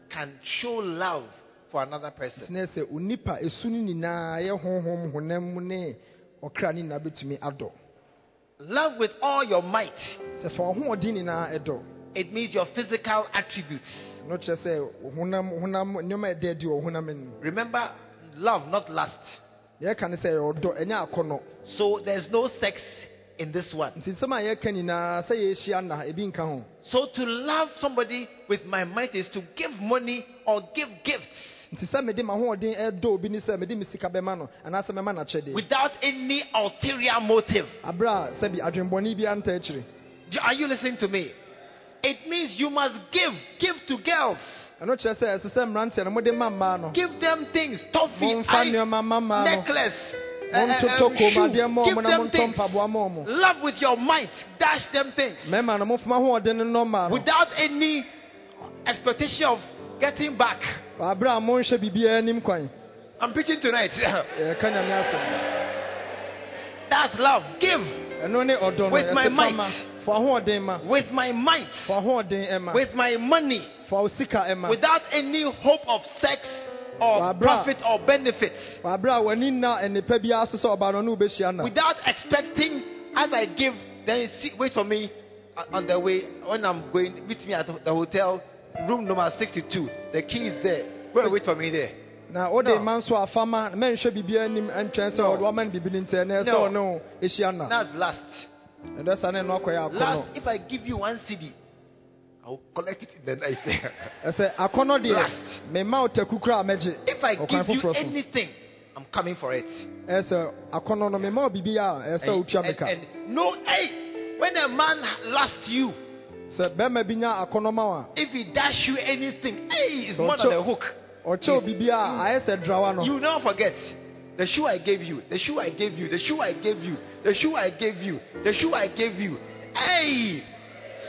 can show love for another person. tena sɛ eh, onipa esu eh, no nyinaa yɛ eh, honhom honam mu ne ɔkra ne nyinaa bɛtumi adɔ Love with all your might. Sɛ fa ɔhoɔden nyinaa ɛdɔ It means your physical attributes. no kyerɛ eh, sɛ honam honam nneɛma a ɛda adi wɔ honam anim Remember, love, not lust. yɛka ne sɛ ɛyɛ ɔdɔ ɛnyɛ akɔnɔ So there's no sex in this one. nti nsɛm a yɛka nyinaa sɛ yɛahyia na ebi nka ho So to love somebody with my might is to give money or give gifts nti sɛ mede m'ahoɔden ɛdɔ eh, obi ne sɛ mede me sika bɛma no anaasɛ mɛma n'akyɛdeɛ without any ulterior motive. aberɛ a sɛbi adwembɔne biara nta akyiri Are you listening to me? It means you must give. Give to girls. ɛno kyerɛ sɛ ɛsɛ sɛ mmeranteɛ no mode ma mmaa no Give them things. Toffee, momfa eye, nneɛma ma mmaa no necklace, eh, eh, kɔmmuadeɛ eh, shoe. ma Give na them montɔ things. mpaboa ma ɔmo Love with your might. Dash them things. mmarima no momfa ahoɔden no nnɔ mmaa no Without any expectation of getting back. aberɛ a monhwɛ biribiara anim kwan I'm preaching tonight. yɛka nyame asɛm That's love. Give ɛno ne ɔdɔ no With my might. ma fa ahoɔden ma with my might, fa ahoɔden ɛma with my money, fa wo sika ɛma without any hope of sex or profit or benefits. aberɛ a w'ani nna nnipa biara so sɛ ɔbaa no ne wobɛhyia na Without expecting, as I give, then see, wait for me uh, on the way when I'm going. Meet me at the hotel, room number 62. The key is there. Go and wait for me there. na wode No. ma nso afa ma mɛnhwɛ biribiara anim ɛntwɛn sɛ No. ɔde wama no biribi no nti ɛnɛ sɛ No. ɔne wo ɛhyia That's last. Ɛdɛ sa ne ɛno akɔyɛ Last, if I give you one cedi, I'll collect it in the night. ɛsɛ akɔnɔ deɛ Last. memma wo taku kora a if I give you anything, I'm coming for it. ɛsɛ akɔnɔ no memma wo biribi a ɛsɛ And, and, and no, hey, when a man lasts you, sɛ bɛrima bi nya akɔnɔ ma if he dash you anything, hey, it's So more than a hook. ɔkyɛw biribi mm. a ayɛ sɛ drawa no. You never forget the shoe I gave you, the shoe I gave you, the shoe I gave you, the shoe I gave you, the shoe I gave you. Hey,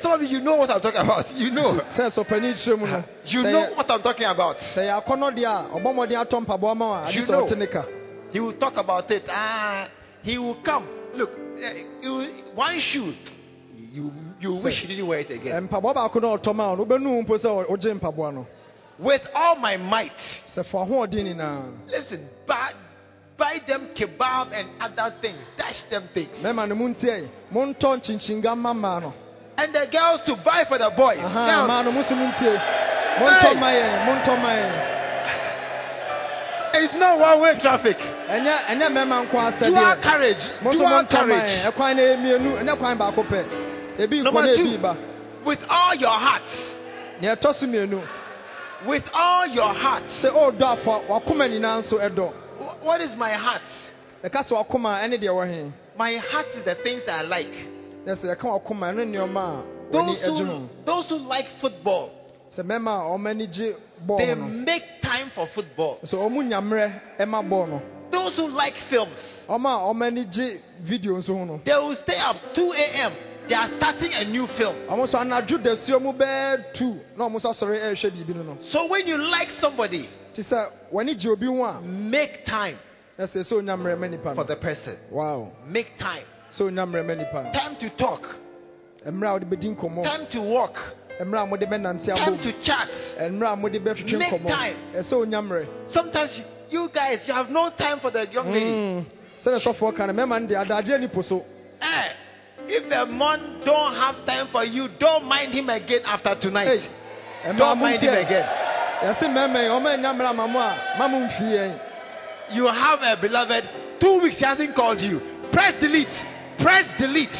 some of you, know what I'm talking about. You know, sɛ sɔpani kyerɛ mu no you know what I'm talking about. sɛ yɛ akɔnɔ deɛ a ɔbɔ mmɔden atɔ mpaboa ma wo a ade You know. ɔte ne ka He will talk about it. Ah, he will come. Look, eh, will- one shoe. You you wish you didn't wear it again. mpaboa baako na ɔtɔ ma wo no wobɛnu wo mpo sɛ wogye mpaboa no With all my might, listen, buy, buy them kebab and other things. Dash them things. mɛma no montie montɔ nkyinkyiga ma And the girls to buy for the boys. aha Girls, mmaa no mo so Hey! ma yɛn montɔ ma yɛn It's not one way traffic. ɛnyɛ ɛnyɛ mɛma nko Dual asɛdeɛ carriage. mo so Dual carriage. yɛn ɛkwan no mmienu ɛnyɛ kwan baako pɛ ebi nkɔ Number two. With all your heart. nea ɛtɔ so mmienu With all your heart. Oh, sɛ ɔredɔ afa wakoma nyinaa nso ɛdɔ Wh- What is my heart? ɛka sɛ wakoma ɛne deɛ wɔ he My heart is the things that I like. na sɛ yɛka wakoma ɛno nneɛma a w'ani Those who, those who like football, sɛ mɛma a ɔma ani gye they make time for football. sɛ ɔmo nyammerɛ ɛma bɔɔl no Those who like films, ɔma a ɔma ani gye video nso ho no they will stay up 2 a.m. They are starting a new film. ɔmo nso anadwo dasuo mu bɛɛ tu na ɔmo nso asɔre ɛrehwɛ biribi no no So when you like somebody, te sɛ w'ani gye obi ho a make time na sɛ sɛ onyammerɛ ma nipa for the person. wow Make time. sɛ onyammerɛ ma nipa no Time to talk. mmerɛ a wode bɛdi nkɔmmɔ Time to walk. mmerɛ a mode bɛnante Time to chat. mmerɛ a mode bɛtwetwe Make time. Sometimes you, guys, you have no time for the young lady. Mm. sɛne sɔfoɔ ka no mɛma no deɛ adagyeɛ ni po so Eh, if a man don't have time for you, don't mind him again after tonight. Hey, don't mind him again. Yɛse mmarima yi ɔma nyammerɛ ama mo a ma mo mfii yɛn You have a beloved, two weeks he hasn't called you. Press delete. Press delete.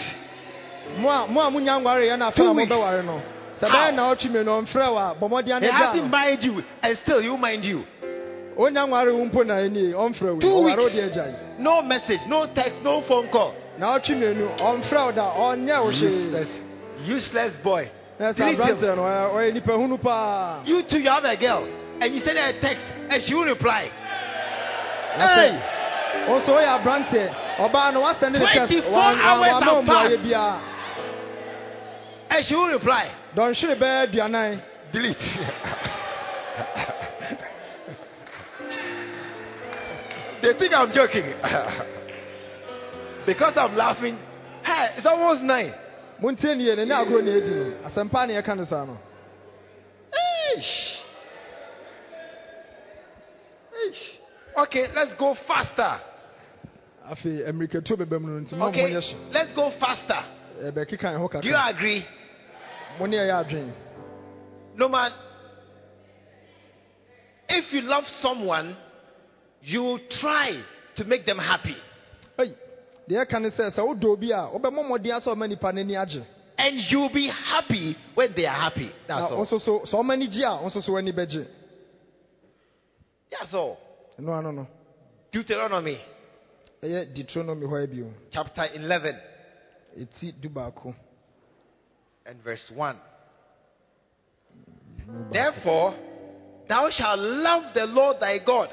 mo a mo a monya nware yɛ no afa Two weeks. mobɛware no sɛ How? bɛyɛ na ɔtwe mmienu ɔmfrɛ wo a bɔ mmɔden He hasn't mind you, and still will mind you. ɔnya nware wo mpo na ɛnie ɔmfrɛ wo Two weeks. No message, no text, no phone call. na ɔtwe mmienu ɔmfrɛ da ɔnyɛ wo Useless, useless boy. Eh, Delete him. aberanteɛ no ɔyɛ- eh, ɔyɛ eh, nipa hunu paa You too, you have a girl, and you send her a text, and she will reply. Hey, wo nso woyɛ oh, aberanteɛ ɔbaa no woasɛne ne test 24 wan- wan- hours have passed. and she will reply. Don't dɔnhwere bɛyɛ aduanan Delete. they think I'm joking. because I'm laughing. Hey, it's almost nine. Montie nie n'ani agorɔ na edi no asɛmpa na yɛka no saa no Eesh. Eesh. Okay, let's go faster. afei mmirikatuo bɛbɛ mu no nti mo a Okay, let's go faster. Eh, ho Do you agree? mo ne ɛyɛ adwen No man. If you love someone, you try to make them happy. ei deɛ ɛka ne sɛ sɛ wodɔ obi a wobɛmmɔ mmɔden asɛ ɔma nnipa n'ani agye. And you'll be happy when they are happy. That's all. nso so sɛ ɔma ani gye a wo nso so w'ani bɛgye. That's all. ɛno ano no. Deuteronomy. Deuteronomy chapter 11 It's baako. And verse 1. Therefore, thou shalt love the Lord thy God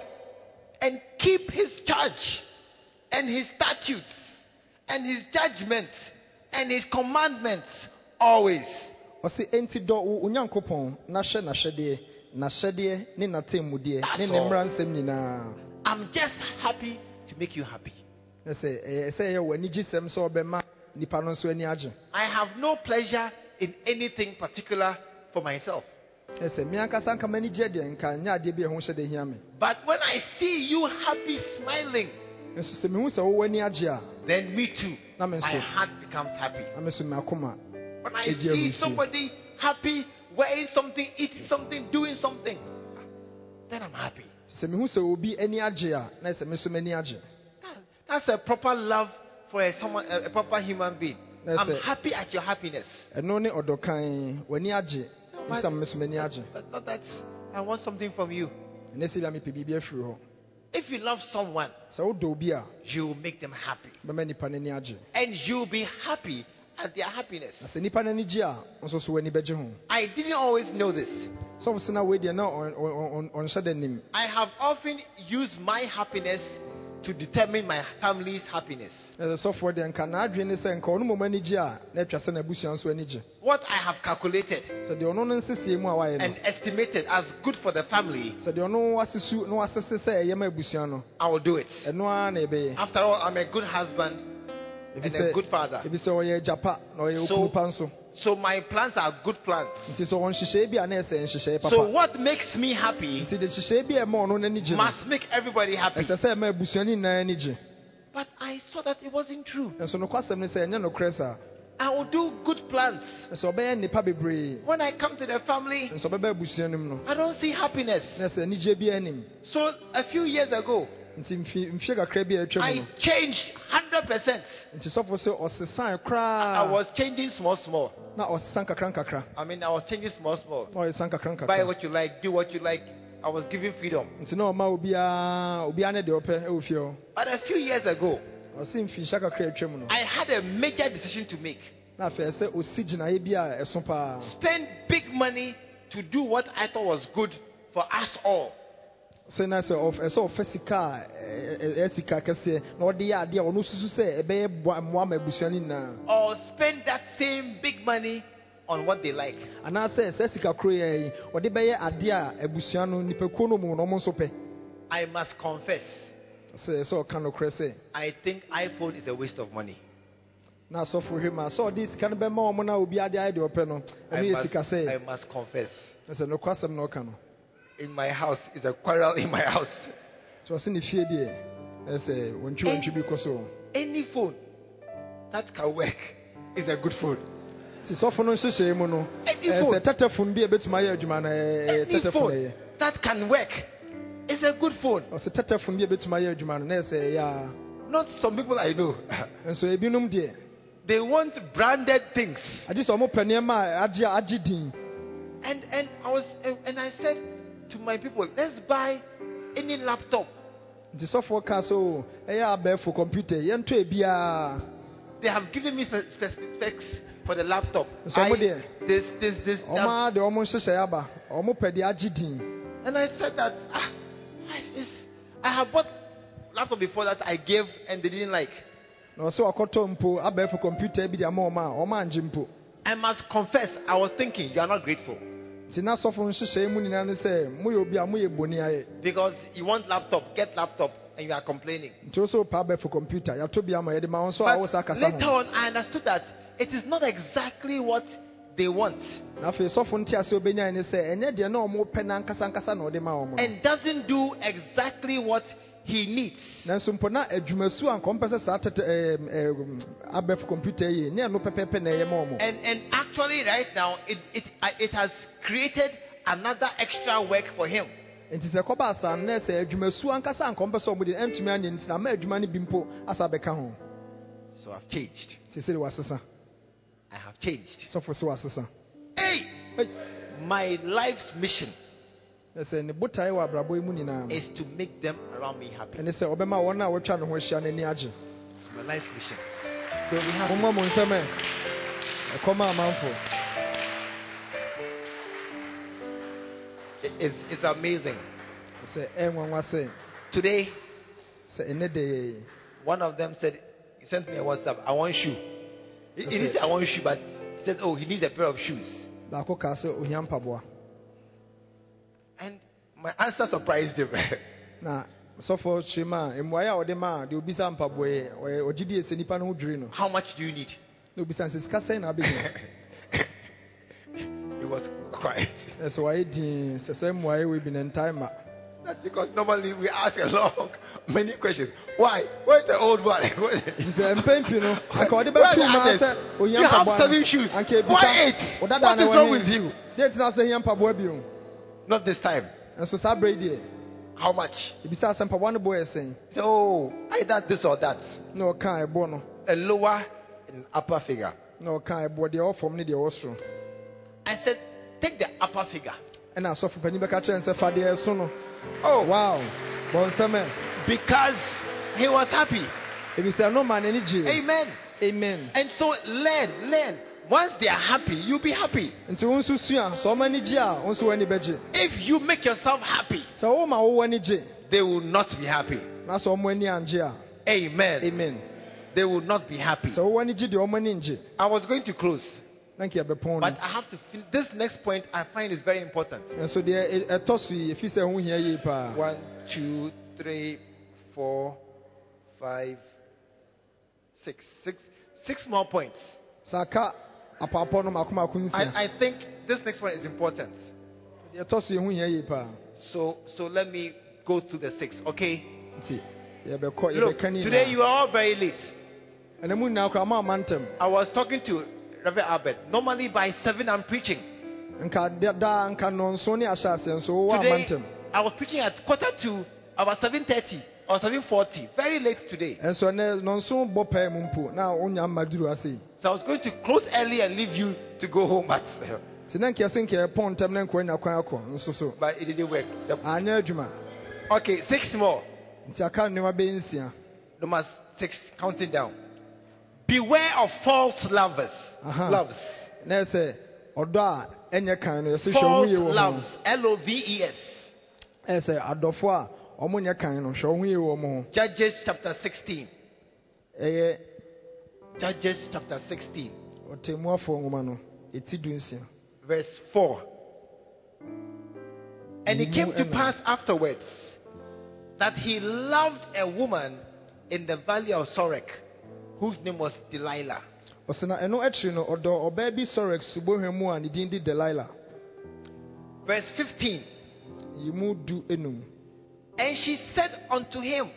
and keep his charge and his statutes and his judgments and his commandments always. ɔse enti dɔ wo onyankopɔn na hyɛ n'ahyɛdeɛ n'ahyɛdeɛ ne n'atemmudeɛ ne ne nyinaa I'm just happy to make you happy. ɛ sɛ ɛyɛ sɛ ɛyɛ wɔ anigyesɛm sɛ ɔbɛma nnipa no nso ani agye I have no pleasure in anything particular for myself. ɛ sɛ me ankasa nka m'ani gye deɛ nka nyɛ adeɛ bi a ɛho hyɛ hia me But when I see you happy, smiling, nso sɛ mehu sɛ wowɔ ani agye a then me too, my heart becomes happy. na me so me When I see somebody happy, wearing something, eating something, doing something, then I'm happy. sɛ mehu sɛ obi ani agye a na sɛ me nso m'ani agye That- that's a proper love for a, someone, a, a proper human being. I'm happy at your happiness. ɛno ne ɔdɔkan w'ani agye but- nsam me so m'ani But not that I want something from you. Ɛnɛ sɛ bia mepɛ biribi afiri hɔ If you love someone, sɛ wodɔ obi a you will make them happy. bɛma nnipa no ani agye And you'll be happy at their happiness. na sɛ nnipa no ani gye a nso so w'ani bɛgye ho I didn't always know this. I have often used my happiness to determine my family's happiness. ɛsɛ sɔfoɔ deɛ nka n'adwene ne sɛ nka ɔno mmom ani gye a na atwa sɛ n'abusua nso ani gye What I have calculated sɛ deɛ ɔno no nsesie mu a wayɛ no and estimated as good for the family, sɛ deɛ ɔno wasesu na wasese sɛ ɛyɛ ma abusua no I will do it. ɛno ara na ɛbɛyɛ After all, I'm a good husband and a good father. ebi sɛ ɔyɛ gyapa na ɔyɛ So- okunu pa nso So my plans are good plans. nti sɛ ɔnhyehyɛe bi a na ɛsɛ nhyehyɛe So what makes me happy nti de nhyehyɛe bi a ɛma ɔno n'ani gye no must make everybody happy. ɛsɛ sɛ ɛma abusuani nyinaa ani gye But I saw that it wasn't true. nso nokwasɛm no sɛ ɛnyɛ nokorɛ saa I will do good plans. ɛsɛ ɔbɛyɛ nnipa bebree When I come to the family, nso ɔbɛba abusua no mu no I don't see happiness. na ɛsɛ anigye bi anim So a few years ago, nti mfi- mfie kakra bi a atwa mu I changed 100%. nti sɔfo sɛ ɔsesan I was changing small, small. na ɔsesan kakra nkakra I mean, I was changing small, small. kakra Buy what you like, do what you like. I was giving freedom. nti na ɔma obiara obiara ne deɛ ɔpɛ ɛwɔ fie hɔ But a few years ago, ɔse mfinhyia kakra atwa mu no I had a major decision to make. na afei sɛ ɔsi gyinaeɛ bi a ɛso paa Spend big money to do what I thought was good for us all. Sɛ na sɛ ɛsɛ ɔfa sika a ɛ- ɛ- sika kɛseɛ na ɔde yɛ adeɛ ɔno susu sɛ ɛbɛyɛ mmoa ma abusua no nyinaa Or spend that same big money on what they like. anaasɛ sɛ sika koro yɛ yi ɔde bɛyɛ adeɛ a abusua no nipakuo no mu na ɔmo nso pɛ I must confess, sɛ sɛ ɔka nokorɛ sɛ I think iPhone is a waste of money. na asɔfo hwɛ mu a sɛ ɔde sika no bɛma ɔmo na obi ade ayɛ deɛ ɔpɛ no I yɛ must, sika I must confess. ɛsɛ nokwasɛm na ɔka no In my house, is a quarrel in my house. So I sɛ ɔse ne fie deɛ ɛsɛ wɔntwi wɔntwi bi kɔ so Any phone that can work is a good phone. nti sɔfo no nhyehyɛe mu no Any ɛsɛ phone, tɛtɛfon bi a ɛbɛtumi ayɛ adwuma ɛyɛ any tɛtɛfon ɛyɛ phone that can work is a good phone. ɔsɛ tɛtɛfon bi a ɛbɛtumi ayɛ adwuma no na ɛsɛ ɛyɛ a Not some people I know. nso ebinom deɛ they want branded things. agye sɛ ɔmo pɛ nneɛma a agye agye din And and I was and I said to my people, let's buy any laptop. nti sɔfoɔ kaa so ɛyɛ abɛɛfo kɔmputa yɛntɔ ebiaa They have given me spe- spe- specs for the laptop. So I- this this this. ɔmo that- a deɛ ɔmo nhyehyɛ aba ɔmo pɛ deɛ agye din and I said that ah, I have bought laptop before that I gave and they didn't like. na ɔsɛ ɔkɔtɔ mpo abɛɛfo kɔmputa bi de ama ɔmo a ɔmo angye mpo I must confess, I was thinking you are not grateful nti na sɔfo nhyehyɛe mu nyinaa ne sɛ moyɛ obi a moyɛ boni ayɛ because you want laptop, get laptop, and you are complaining. nti wosɛ wopɛ abɛfo computer yɛato bi ama yɛde ma wo nso a wo But later on, I understood that it is not exactly what they want. Na afei sɔfo nte ase obɛnyae ne sɛ ɛnyɛ deɛ na ɔmo pɛ na ankasa ankasa na ɔde ma and doesn't do exactly what he needs. nanso mpo na adwumasu a nkɔmpɛ sɛ saa tete ɛɛm, ɛɛm, abɛfo computer yi ne ɛno pɛpɛɛpɛ na ɛyɛ ma ɔmo And and actually, right now, it it uh, it has created another extra work for him. nti sɛ kɔba asa no sɛ adwumasu ankasa a nkɔmpɛ sɛ ɔmo de ɛntumi anyɛ nti na ama adwuma no bi mpo asa bɛka ho So I've changed. nti sɛ de wasesa I have changed. sɔfo so wasesa Hey, Hey. my life's mission is to make them around me happy. ɛne sɛ ɔbɛma wɔn a wɔatwa ne ho ahyia no ani agye It's my life's mission. They'll be happy. momma mo nsɛm ɛ ɛkɔma amanfo It- It's it's amazing. sɛ ɛnwanwa sɛ Today, sɛ ɛnɛ de one of them said he sent me a WhatsApp. I want shoe. He, he didn't say I want shoe, but he said, oh, he needs a pair of shoes. baako kaa sɛ ohia mpaboa And my answer surprised him. na sɔfo hyɛm a mmuaeɛ a ɔde ma a deɛ obisa ɔyɛ ɔgye die sɛ no ho dwiri no How much do you need? na obisa no sɛ sika sɛn na abɛgyina he was quiet. sɛ wayɛ din sɛ sɛ mmuaeɛ wei bi ne ntae ma That's because normally we ask a long, many questions. Why? Where's the old one? sɛ mpɛn pii no anka ɔde Where are bɛtu the ma others? sɛ You have seven no shoes. Why eight? What is wrong with you? Not this time. And so yi deɛ How much? mpaboa no bɔ yɛ sɛn So, oh, either this or that. na ɔka ɛbɔ no A lower and upper figure. No deɛ ɔwɔ fam ne deɛ ɔwɔ soro I said, take the upper figure. And asɔfo panyin bɛka kyerɛ no sɛ fa deɛ ɛso no Oh, wow bɔ nsɛm ɛ because he was happy. ebisa no man, gye Amen. amen And so learn, learn. Once they are happy, you'll be happy. nti wo nso sua sɛ ɔma ani gye a wo nso w'ani bɛgye If you make yourself happy, sɛ woma wowɔ ani gye they will not be happy. na sɛ ɔmo ani angye a Amen. amen They will not be happy. sɛ wowɔ ani gye deɛ ɔmo ani ngye I was going to close, na nka yɛbɛpɔn but I have to. Fin- this next point I find is very important. nso deɛ ɛ- ɛtɔ so yi ɛfi sɛ ho hia yie paa One, two, three, four, five, six, six, six more points. sɛ aka apaapɔ no maako maako nsia I, I think this next one is important. so yɛ ho hia yie paa So, let me go through the six. Okay. Look, today you are all very late. ɛna mu nyinaa koraa ma ama ntɛm I was talking to Reverend Albert. Normally by seven I'm preaching. nka da- daa nka nɔnso ne ahyɛ ase nso wowɔ ama Today I was preaching at quarter to about seven thirty or seven forty. Very late today. Ɛnso ɛnɛ nɔnso bɔ pɛɛ mu mpo na wonya mma duru ase yi So I was going to close early and leave you to go home, but nti na nka yɛse nka na nka wanya kwan akɔ nso so but it didn't work. The- Okay, six more. nti aka nneɛma bɛyɛ nsia Number six, counting down. Beware of false lovers. Aha. Loves. na yɛ sɛ ɔdɔ a ɛnyɛ kan no yɛsɛ hwɛ False loves. L O V E S. ɛyɛ sɛ adɔfo a ɔmo nyɛ kan no hwɛ wo ho yie wɔ mo ho Judges chapter 16. Judges chapter 16, ɔtɛmmuafoɔ nwoma no ɛti du nsia verse 4. And it came to pass afterwards that he loved a woman in the valley of Sorek, whose name was Delilah. ɔsɛ na ɛno akyiri no ɔdɔ ɔbaa bi sɔrex subɔhwɛ mu a ne din de delila Verse 15. yi mu du enum And she said unto him,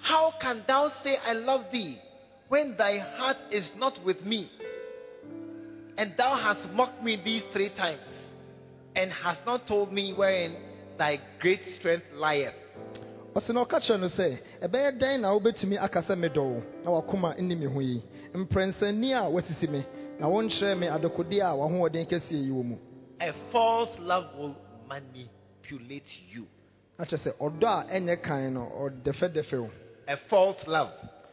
How can thou say, I love thee, when thy heart is not with me? And thou hast mocked me these three times, and hast not told me wherein thy great strength lieth. ɔsɛ na ɔka kyerɛ no sɛ ɛbɛyɛ dɛn na wobɛtumi aka sɛ medɔ wo na wakoma nni me ho yi mprɛnsani a wasisi me na wonkyerɛ me adekodeɛ a w'ahoɔden kɛseɛ yi wɔ mu A false love will manipulate you. na kyerɛ sɛ ɔdɔ a ɛnyɛ kan no ɔdɛfɛdɛfɛ wo A false love,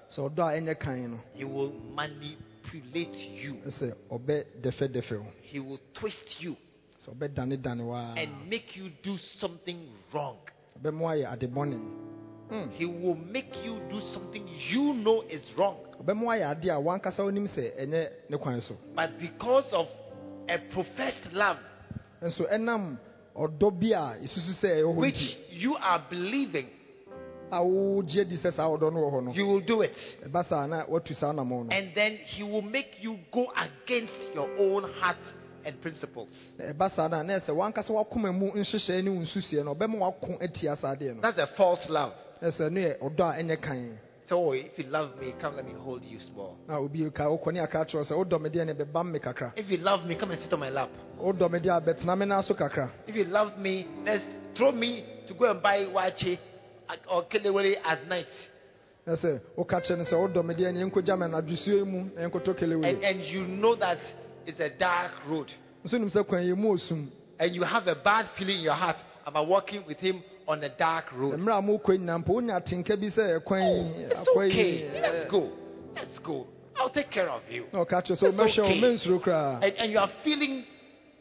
sɛ ɔdɔ a ɛnyɛ kan no? He will manipulate you. sɛ ɔbɛdɛfɛdɛfɛ wo He will twist you sɛ ɔbɛdanedane waa and make you do something wrong. ayɛ ade bɔne He will make you do something you know is wrong. ɔbɛma ayɛ ade a wankasa wonim sɛ ɛnyɛ ne kwan so. But because of a professed love, nso ɛnam ɔdɔ bi a ɛsusu sɛ ɛwɔ hɔ which you are believing, you will do it. ɛba saa na watu saa nammɔ no And then he will make you go against your own heart and principles. Eh, na ɛba saa na na ɛsɛ wankasa wakoma mu nhyehyɛe ne wo nsusuɛ no ɔbɛma wako atia saa adeɛ no That's a false love. ɛsɛ no yɛ ɔdɔ a ɛnyɛ kan So if you love me, come let me hold you small. na obi ka wokɔ ne aka kyerɛ wo sɛ wodɔ me deɛ ne bɛbam me kakra If you love me, come and sit on my lap. wodɔ me deɛ a bɛtena me nan so kakra If you love me, let's throw me to go and buy waakye or kelewele at night. na sɛ woka kyerɛ no sɛ wodɔ me deɛ ne yɛnkɔgya me anadwosuo mu na yɛnkɔtɔ And, and you know that it's a dark road. nso nim sɛ kwan yɛ mu osum And you have a bad feeling in your heart about walking with him on a dark road. mmerɛ a mokɔ nyina mpo wonya atenka bi sɛ ɛkwan yi It's okay. Let's go. Let's go. I'll take care of you. na ɔka kyerɛ It's okay. And, and you are feeling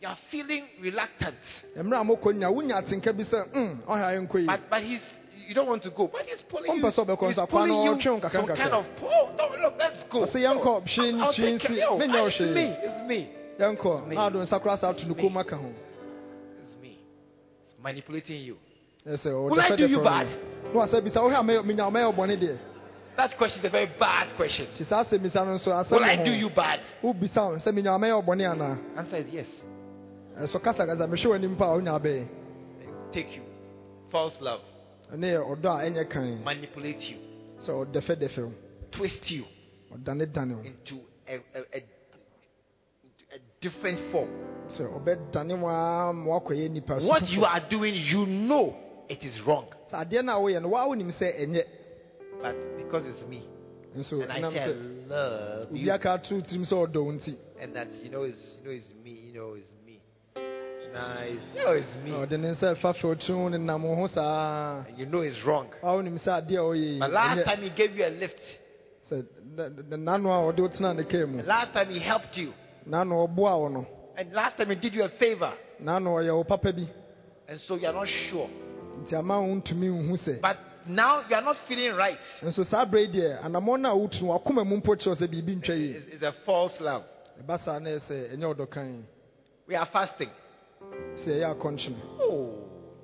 you are feeling reluctant. mmerɛ a mokɔ nyina wonya atenka bi sɛ "Mm, ɔhɛ a yɛnkɔ yi But but he's you don't want to go. But he's pulling you. Ɔmpɛ sɛ ɔbɛkɔ He's pulling no you ɔtwe wo kakra some kind of pull. No, look, let's go. No, I'll- I'll take care- menyɛ wo It's me. It's me. yɛnkɔ me. na ade nsa koraa saa to no kom aka ho It's me. It's manipulating you. ɛsɛ Will I do you bad? na wasɛ bisa wohɛ a mɛyɛ- menya mɛyɛ ɔbɔne deɛ That question is a very bad question. nti saa asɛ misa no nso asɛm Will I do you bad? wobisa wo sɛ menya mɛyɛ ɔbɔne anaa Answer is yes. Eh, ɛsɛ kasakasa mehwɛ w'anim pa a wonya bɛyɛ Take you. False love. Ɛne yɛ ɔdɔ a ɛnyɛ kan Manipulate you. so Twist you into a, a, a, a different form. sɛ ɔbɛdane wo ara ma woakɔyɛ nnipa so What you are doing, you know it is wrong. sɛ adeɛ no a woyɛ no woa wonim sɛ ɛnyɛ But because it's me, nso and I say I love you, aka toro tirim sɛ ɔdɔ wo nti and that you know it's you know it's me, you know it's. Nice, you know it's me, na ɔde ne nsa ɛfa fɛ ɔtiri wo ne nam wo ho saa and you know it's wrong. woa wonim sɛ adeɛ a But last ɛnyɛ- time he gave you a lift, kaa mu and last time he helped you, n'ano ɔboa no. And last time he did you a favor, n'ano ɔyɛ papa bi. And so you are not sure. nti ama wo ntumi nhu sɛ. But now you are not feeling right. nso saa berɛ yi deɛ anammɔn no a wotu no wakoma mu mpo kyerɛ sɛ biribi ntwa yi It's, it's a false love. ɛba saa na ɛyɛ sɛ ɛnyɛ ɔdɔ kan. We are fasting. Sɛ ɛyɛ akɔnkyene Oh,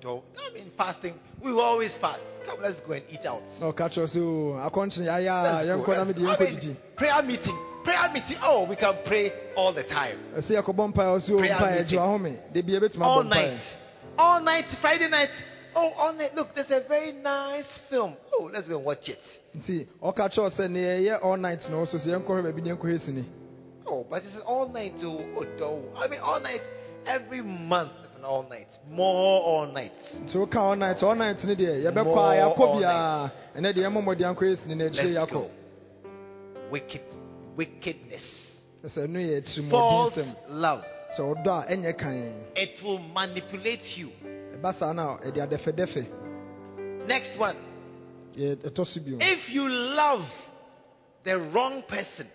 don't. I mean, fasting. We will always fast. Come, let's go and eat out. na ɔka kyerɛ sɛ o akɔnkyene yɛayɛ a Let's go, let's. I mean, prayer meeting. Prayer meeting. Oh, we can pray all the time. ɛsɛ yɛkɔbɔ mpaeɛ ɔsɛ o Prayer meeting. agye wahome de bia bɛtumi All night. All night, Friday night. Oh, all night. Look, there's a very nice film. Oh, let's go and watch it. ɔka kyerɛ sɛ ne yɛyɛ all night no so yɛnkɔhwɛ baabi ne yɛnkɔhwɛ sini Oh, but it's all night. Oh, oh, no. I mean, all night. Every month is an all night. More all night. nti woka all night all night no deɛ yɛbɛkɔ More a yɛakɔ all biaa ɛnɛ deɛ yɛmmɔ mmɔde ankɔhwɛ sini na yɛakɔ go. Wicked, wickedness. no yɛ False love. sɛ ɔdɔ a kan It will manipulate you. ɛba saa no a ɛde adɛfɛdɛfɛ Next one. yɛ ɛtɔ so bio If you love the wrong person,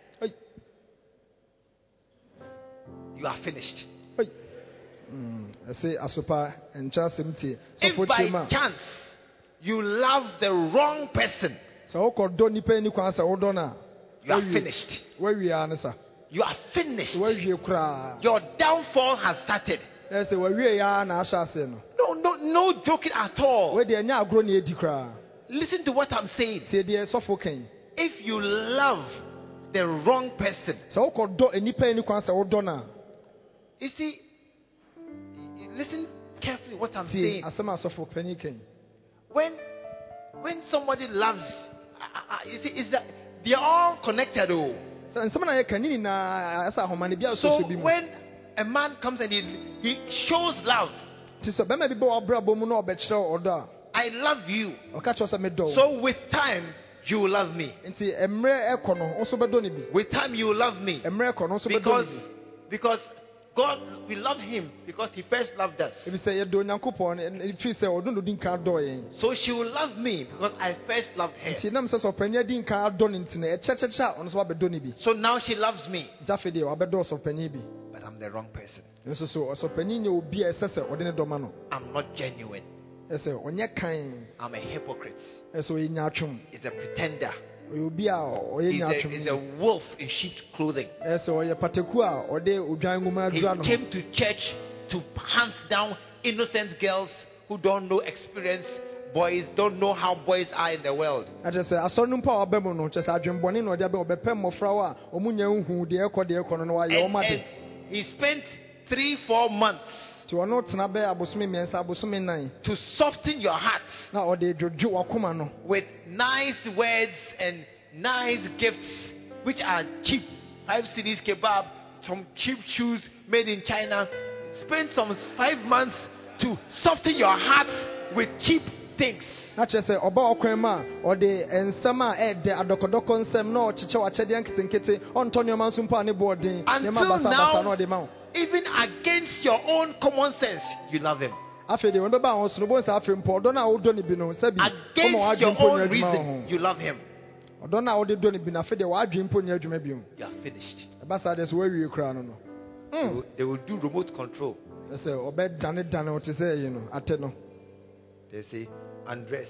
you are finished. Mm. If sɔfo by chance you love the wrong person, sɛ wokɔdɔ nnipa ani kwan sɛ wodɔ no a you are finished. ara ne sa You are finished. Your downfall has started. ɛ sɛ wawie ara na ahyɛ ase no No, no, joking at all. wodeɛ ɛnyɛ agorɔ ne ɛdi koraa Listen to what I'm saying. tie deɛ sɔfo kan If you love the wrong person, you wokɔdɔ listen carefully what I'm tie saying. asɛm a sɔfo pani kan when when somebody loves I- I- I- you see it's that they're all connected oh. Sɛ nsɛm na yɛka ne nyinaa ɛsɛ ahoma no bi a so sɔfo bi mu when a man comes and he, he shows love nti sɛ bɛrima bi bɛ wɔbrabɔ mu na ɔbɛkyerɛ wo ɔdɔ i love you. A ɔka kyerɛ sɛ medɔ wo so with time you will love me. Nti mmerɛ ɛkɔ no wo nso bɛdɔ ne with time you will love me. Mmerɛ ɛkɔ no wo nso bɛdɔ because because god we love him because he first loved us. Ebi sɛ yɛdɔ onyankopɔn no ɛfiri sɛ ɔno na odi nka dɔɔ yɛn so she will love me because i first loved her. So now she loves me. Nti afei deɛ wabɛdɔ ɔsɔpanyin bi but i'm the wrong person. Nso so ɔsɔpanyin nyɛ obi a ɛsɛ sɛ ɔde ne dɔma no? I'm not genuine. Ɛsɛ ɔnyɛ kan i'm a hypocrite. Ɛsɛ ɔyɛ nyaatwom it's a pretender ɔyɛ obi a He's a, a wolf in sheep's clothing. Eh, ɛsɛ ɔyɛ pataku a ɔde odwan nwoma He adura no ho came to church to hunt down innocent girls who don't know experience boys don't know how boys are in the world. akyerɛ sɛ asɔre no mpo a waba mu no kyerɛ sɛ adwembɔne na ɔde abɛ ɔbɛpɛ mmɔfra wo a ɔmo nya nhu deɛ ɛkɔ deɛ ɛkɔ no na wayɛ And, and he spent three, four months nti ɔno tena bɛyɛ abosome mmiɛnsa abosome nan to soften your heart na ɔde dwodwo with nice words and nice gifts, which are cheap. Five cedis kebab, some cheap shoes made in China. Spend some five months to soften your heart with cheap things. na kyerɛ sɛ ɔba ɔkwan mu a ɔde nsɛm a ɛɛdɛ adɔkɔdɔkɔ nsɛm na ɔkyekyɛ wakyɛdeɛ nketenkete ɔntɔ nneɛma nso mpo a ne boɔ den Until nneɛma basabasa now- na ɔde ma wo Even against your own common sense, you love him. afei deɛ wɔn bɛba wɔn so no wɔn sɛ afei mpo ɔdɔ no a wodɔ ne bi no sɛbi Against your own reason, you love him. ɔdɔ no a wode dɔ ne bi no afei deɛ wadwe mpo nyɛ adwuma bio You are finished. ɛba saa deɛ sɛ wawie koraa no no They will, they will do remote control. ɛ sɛ ɔbɛdanedane wo te sɛ ɛyi no ate no They say, undress.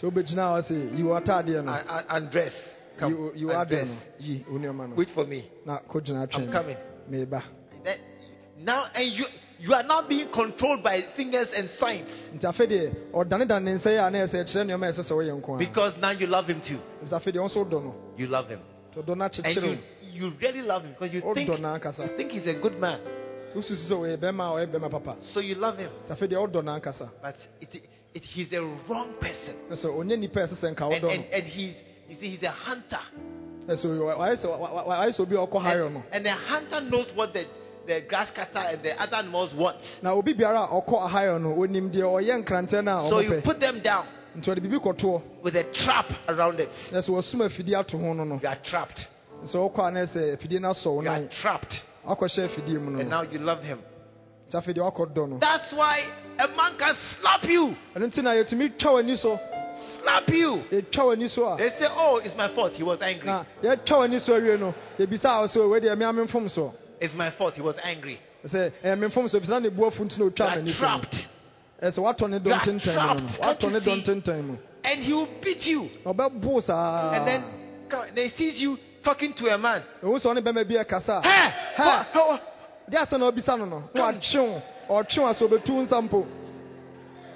sɛ wobɛgyina hɔ sɛ yi wɔ ataadeɛ no Un- un- undress. Come, yi yi wɔ adeɛ undress. no yi wo nneɛma no Wait for me. I'm coming. Now, and you you are now being controlled by fingers and signs nti afei deɛ ɔdanedane ne nsa yi a na ɛsɛ kyerɛ nneɛma a ɛsɛ sɛ woyɛ nko a because now you love him too. nti afei deɛ wo nso wodɔ no You love him, nti ɔdɔ no and you you really love him because you think wodɔ no ankasa you think he's a good man. sɛ wosusu sɛ ɔyɛ bɛrima a ɔyɛ bɛrima papa So you love him, nti afei deɛ wodɔ no ankasa but it, it, he's a wrong person, na sɛ ɔnyɛ nnipa a ɛsɛ and and, and he you see he's a hunter, na sɛ ɔyɛ- wayɛ sɛ wa- wa- wayɛ sɛ obi a ɔkɔ hayɔ no and, and the hunter knows what the the grass cutter and the other animals want. na obi biara a ɔkɔ ahayɔ no onim deɛ ɔyɛ no a So you put them down nti ɔde biribi kɔtoɔ with a trap around it. na sɛ wɔsum afidie ato ho no no You are trapped. sɛ wokɔ a na sɛ afidie no asɔ wo You are nan trapped, akɔhyɛ afidie mu no and no now you love him. nti afei deɛ wakɔdɔ no That's why a man can slap you, ɛno nti na yɛtumi twa w'ani so slap you. yɛtwa w'ani so a They say, "Oh, it's my fault. He was angry. na yɛtwa w'ani so awie no yɛbisa wo sɛ wei deɛ mea memfom so It's my fault. He was angry." sɛ ɛyɛ memfom so bisana ne bu afu nti na You are m'ani so no trapped, ɛsɛ sɛ watɔ ne You dɔ are ntentɛn mu trapped. no Can't watɔ ne you dɔ see? ntentɛn mu and he will beat you. na ɔbɛbo saa And then come- they sees you talking to a man. ɛhu sɛ ɔne bɛma bi a Hey, Hey. how- deɛ asɛ na ɔbisa no no na Come. watwew ɔtwew a sɛ ɔbɛtu nsa mpo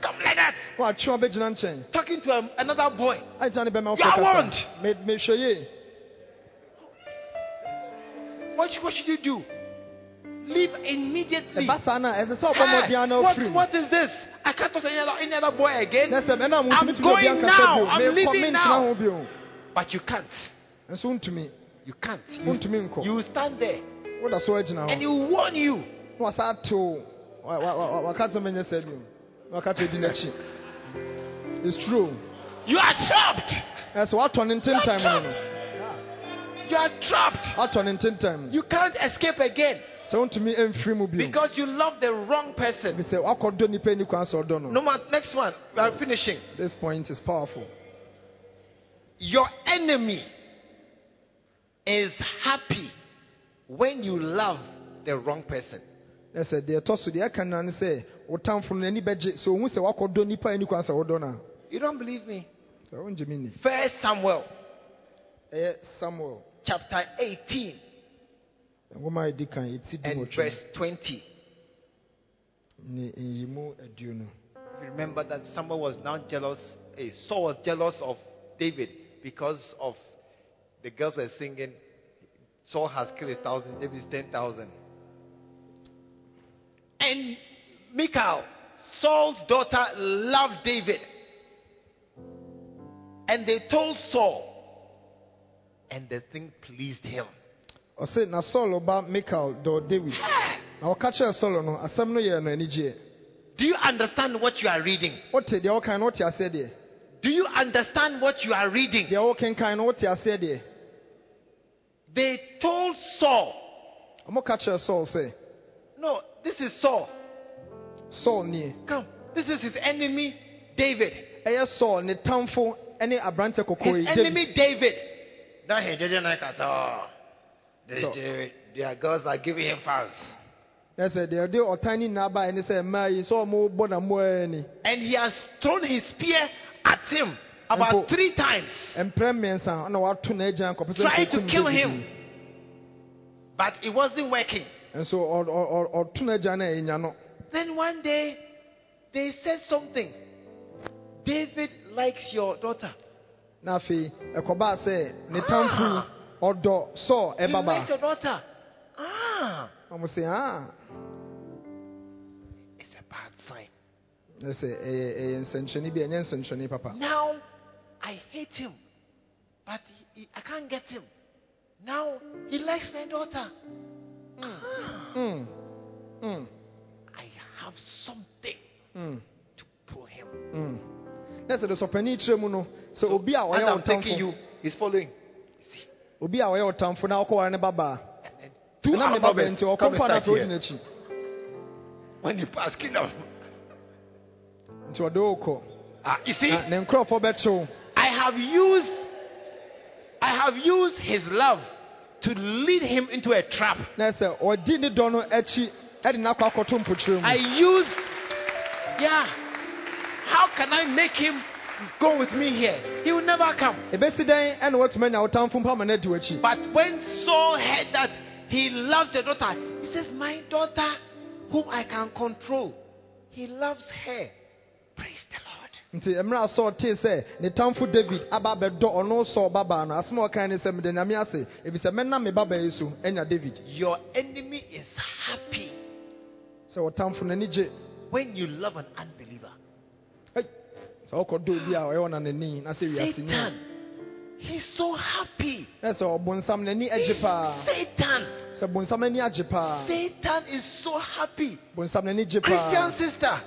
come like that, na watwew a bɛgyina nkyɛn talking to a, another boy. agyina ne bɛma You are kasa warned. Me- mehwɛ yie What, should- what should you do? Leave immediately. ɛba saa no a ɛsɛ sɛ ɔbɔ Hey, mmɔden na what, what is this? I can't talk to any other, any other boy again. I'm motumi tumi obi going now. I'm leaving now. But you can't. You can't. You, you stand there woda so agyina and he will warn you. it's true You are trapped. ɛsɛ watɔ ne ntentan mu no no You are trapped. watɔ ne ntentan mu You can't escape again sɛ wontumi mfiri mu bio because you love the wrong person. bi sɛ wakɔdɔ nipa ni kwan sɛ ɔdɔ no man, next one. We are finishing. this point is powerful Your enemy is happy when you love the wrong person. ɛsɛ deɛ ɛtɔ so deɛ ɛka no ne sɛ wo tamfo no n'ani bɛgye sɛ ohu sɛ wakɔdɔ nipa ani kwan sɛ wodɔ no You don't believe me? sɛ wongye me ni First Samuel ɛyɛ samuel chapter 18 nwoma a ɛdi kan ɛti di and verse 20. ne nyimu aduonu If you remember that Samuel was now jealous, eh, Saul was jealous of David because of the girls were singing, Saul has killed a thousand, David is ten thousand. And Michal, Saul's daughter, loved David. And they told Saul, and the thing pleased him. ɔse na saul ba mikael dɔ david na ɔka kyerɛɛ saul no asɛm no yɛɛ no anigyeɛ Do you understand what you are reading? wote deɛ wokan no wote aseɛ deɛ Do you understand what you are reading? deɛ wokenkan no wote aseɛ deɛ They told Saul, ɔmo ka kyerɛɛ saul sɛ No, this is Saul. saul nie Come, this is his enemy, David. ɛyɛ saul ne tamfo ne aberante kɔkɔɔ His yi david enemy, David. That he didn't like at all. The, So- the- their girls are giving him fans. na sɛ deɛ ɔde ɔtan ne nyinaa baeɛ ne sɛ mmaa yi sɛ ɔmo bɔ na And he has thrown his spear at him about three times, mprɛ mmiɛnsa na wato n'agyan kɔpɛ sɛ trying to kill him. But it wasn't working. nso ɔ- or ɔ- ɔto n'agyan no a ɛnya no Then one day, they said something. David likes your daughter. Na afei ɛkɔbaa sɛ ne tamfo ɔdɔ sɔɔ He ɛba likes your daughter. Ah, ɔmo sɛ ah it's a bad sign. ɛsɛ ɛyɛ ɛyɛ nsɛnkyerɛnne bi ɛnyɛ nsɛnkyerɛnne papa Now I hate him, but he, he- I can't get him. Now he likes my daughter. Ah, Mm, mm, I have something mm, to pull him. mm. na sɛ de sɔpani kyerɛ mu no sɛ obi a As I'm taking you, he's following. See, obi a ɔyɛ ɔtamfo na ɔkɔware ne then two ɛnam ne alphabets nti come ɔkɔ mpa na afei odi here. n'akyi When you pass kingdom, nti ɔde ah, you see, na ne nkurɔfoɔ bɛkyew I have used, I have used his love to lead him into a trap. na sɛ ɔdi ne dɔ no akyi ɛde n'akɔ akɔto mpokyerɛ I used, yeah. How can I make him go with me here? He will never come. ɛbɛsi dɛn ɛna watumi anya ɔtamfo mpa ma no adi w'akyi But when Saul heard that he loves the daughter, he says, My daughter, whom I can control, he loves her. Praise the Lord. nti mmerɛ a sɔɔ tee sɛ ne tamfo david aba abɛdɔ ɔno sɔɔ babaa no asɛm a ɔkae ne sɛ mede nyame ase ɛfiri sɛ mɛnam me babaa yi so anya david Your enemy is happy sɛ ɔtamfo n'ani gye when you love an unbeliever. Ei, sɛ wokɔdɔ obi a ɔyɛ ɔna n'ani na sɛ wiaseni a Satan, he's so happy. na sɛ ɔbonsam n'ani agye paa Satan, sɛ bonsam ani agye paa Satan is so happy. bonsam n'ani Christian sister,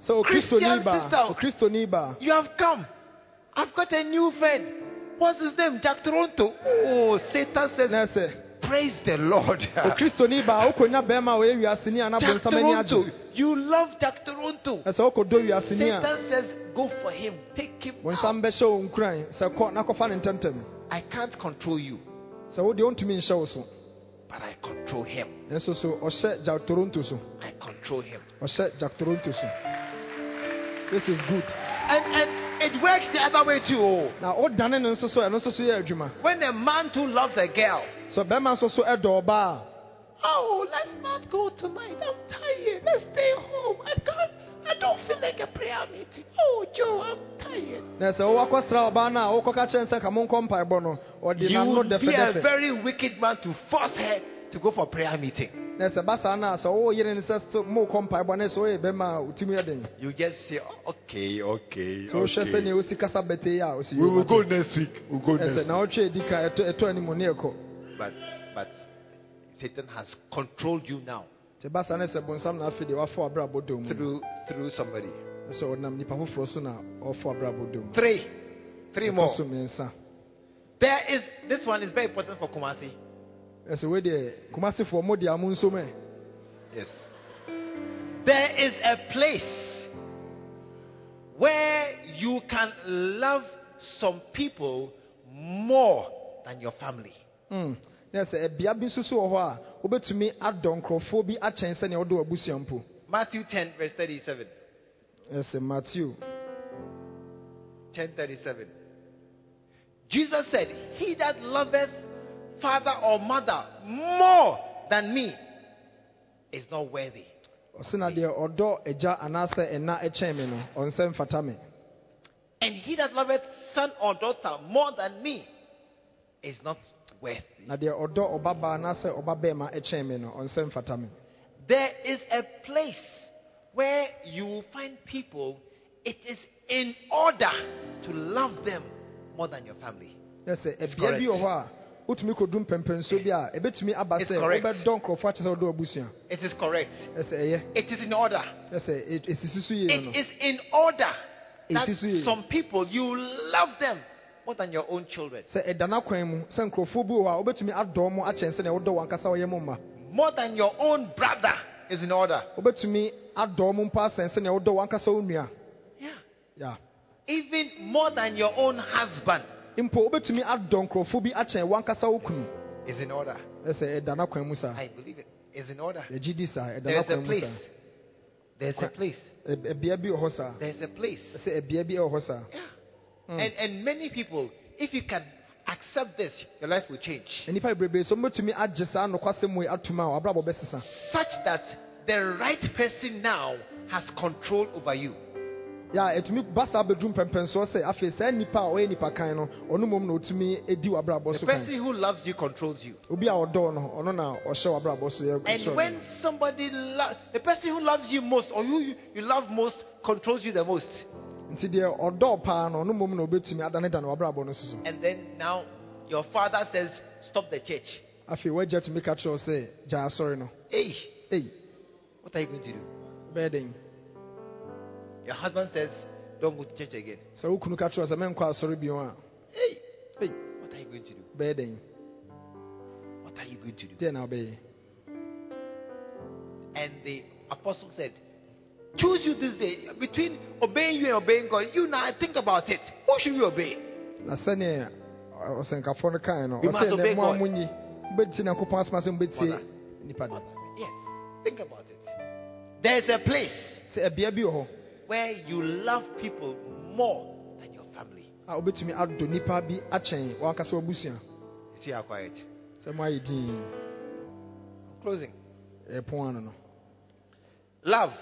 sɛ Christian sister. you have come. I've got a new friend. What's his name? Jack Toronto. Oh, Satan says, na sɛ Praise the Lord. okristoni ba wokɔnya bɛrima a ɔyɛ wiaseni a na Jack bonsam ani Toronto. agye You love Jack Toronto. na sɛ wokɔdɔ wiaseni a Satan says, Go for him. Take him. out. bonsam bɛhyɛ wo nkuran sɛ kɔ na kɔfa ne ntɛmtɛm I can't control you, sɛ wodeɛ wontumi nhyɛ wo so but I control him. nanso so ɔhyɛ jack toronto so I control him. ɔhyɛ jack toronto so this is good And and it works the other way too. na wodane no nso so ɛno nso so yɛ adwuma When a man too loves a girl, sɛ bɛrima nso so oh, let's not go tonight. I'm tired. Let's stay home. I can't. I don't feel like a prayer meeting. Oh, Joe, I'm tired. a na sɛ wowakɔsra ɔbaa no a wokɔka kyerɛ sɛ ka monkɔ mpaebɔ no ɔde You would be a very wicked man to force her to go for prayer meeting. na sɛ ba saa no a sɛ wowɔ yere no sɛ sto- mokɔ mpaebɔ no sɛ woyɛ bɛrima a wotimi yɛ You just say, "Oh, okay, okay, sɛ wohwɛ sɛnea wosi kasa bɛtɛ yi We will go next week. We'll go next week. wotwe adi ka ɛtɔ ɛtɔ anim ne But but Satan has controlled you now nti ba saa no sɛ bonsam na afei deɛ wafa abrabɔ dɔ mu through through somebody. sɛ ɔnam nipa foforɔ so na ɔfa abrabɔ dɔ mu Three, three more. There is this one is very important for Kumasi. ɛsɛ wei deɛ kumasefoɔ mo deɛ amo nso mɛ Yes. There is a place where you can love some people more than your family. Mm. Na sɛ ɛbea bi nso so wɔ hɔ a wobɛtumi adɔ nkurɔfoɔ bi akyɛn sɛnea wode w'abusua mpo Matthew 10, verse 37. ɛsɛ eh, matthew 1037. Jesus said, He that loveth father or mother more than me is not worthy. ɔse na deɛ ɔdɔ agya anaasɛ ɛna ɛkyɛn me no ɔnsɛ mfata me And he that loveth son or daughter more than me is not worthy. na deɛ ɔdɔ ɔbabaa anaasɛ ɔbabɛɛma ɛkyɛn me no ɔnsɛ mfata me There is a place where you will find people, it is in order to love them more than your family. sɛ It's correct. wɔ hɔ a wotumi kɔdu mpɛmpɛnsuo bi a ɛbɛtumi aba It's sɛ correct. wobɛdɔ nkurɔfoɔ akyɛ sɛ wode w'abusua It is correct. ɛsɛ ɛyɛ It is in order. ɛsɛ ɛ- so yie no It is in order that some people you love them more than your own children, sɛ ɛda n'akwan mu sɛ nkurɔfoɔ bi wɔ a wobɛtumi adɔ mo akyɛn sɛnea wodɔ w'ankasa wɔyɛ mo mma more than your own brother is in order. wobɛtumi adɔ mo mpo asɛn sɛnea wodɔ w'ankasa wo nua Yeah. ya Even more than your own husband mpo wobɛtumi adɔ nkurɔfoɔ bi akyɛn w'ankasa wo kunu is in order. ɛsɛ ɛda n'akwan mu saa I believe it is in order. yɛgye di saa ɛda There's a n'akwan mu place. saa There's a place. Ɛ- ɛbea bi wɔ hɔ saa There's a place. ɛsɛ ɛbea bi wɔ hɔ saa Yeah. Mm. And and many people, if you can accept this, your life will change. nnipa bebree so mobɛtumi agye saa nokwasɛm wei atom a wabrabɔ bɛsesa Such that the right person now has control over you. yà etumi ba saa bedum pɛmpɛnsoɔ sɛ afei saa nipa a ɔyɛ nipa kan no ɔno mmom na otumi edi w'abrabɔ The so kan person who loves you controls you. obi a ɔdɔɔ no ɔno na ɔhyɛ w'abrabɔ so yɛ And kyerɛ when no. somebody, lo- the person who loves you most or who you, you love most controls you the most. Nti deɛ ɔdɔɔ paa no ɔno mmom na obetumi adanedane w'abrabɔ no so so And then now your father says, Stop the church. afei wagya tumi ka kyerɛ wo sɛ gyaa asɔre no Hey, ei what are you going to do? bɛyɛ den Your husband says, Don't go to church again. sɛ wo kunu ka kyerɛ wo sɛ menkɔ asɔre bio a Hey, ei what are you going to do? bɛyɛ den What are you going to do? deɛ na wobɛyɛ And the apostle said, Choose you this day between obeying you and obeying God. You now think about it. Who should you obey? na sɛnea uh, ɔ- ɔsɛnkafoɔ no kae no We must ɔsɛ obey mo a God. monyi wobɛtie nyankopɔn asɛm asɛ mobɛtie nipa no Yes, think about it. There is a place sɛ ɛbea bi wɔ hɔ where you love people more than your family. a wobɛtumi adɔ nipa bi akyɛn wankasa wabusua See how quiet. sɛ moayɛ din closing. ɛpon ano no Love.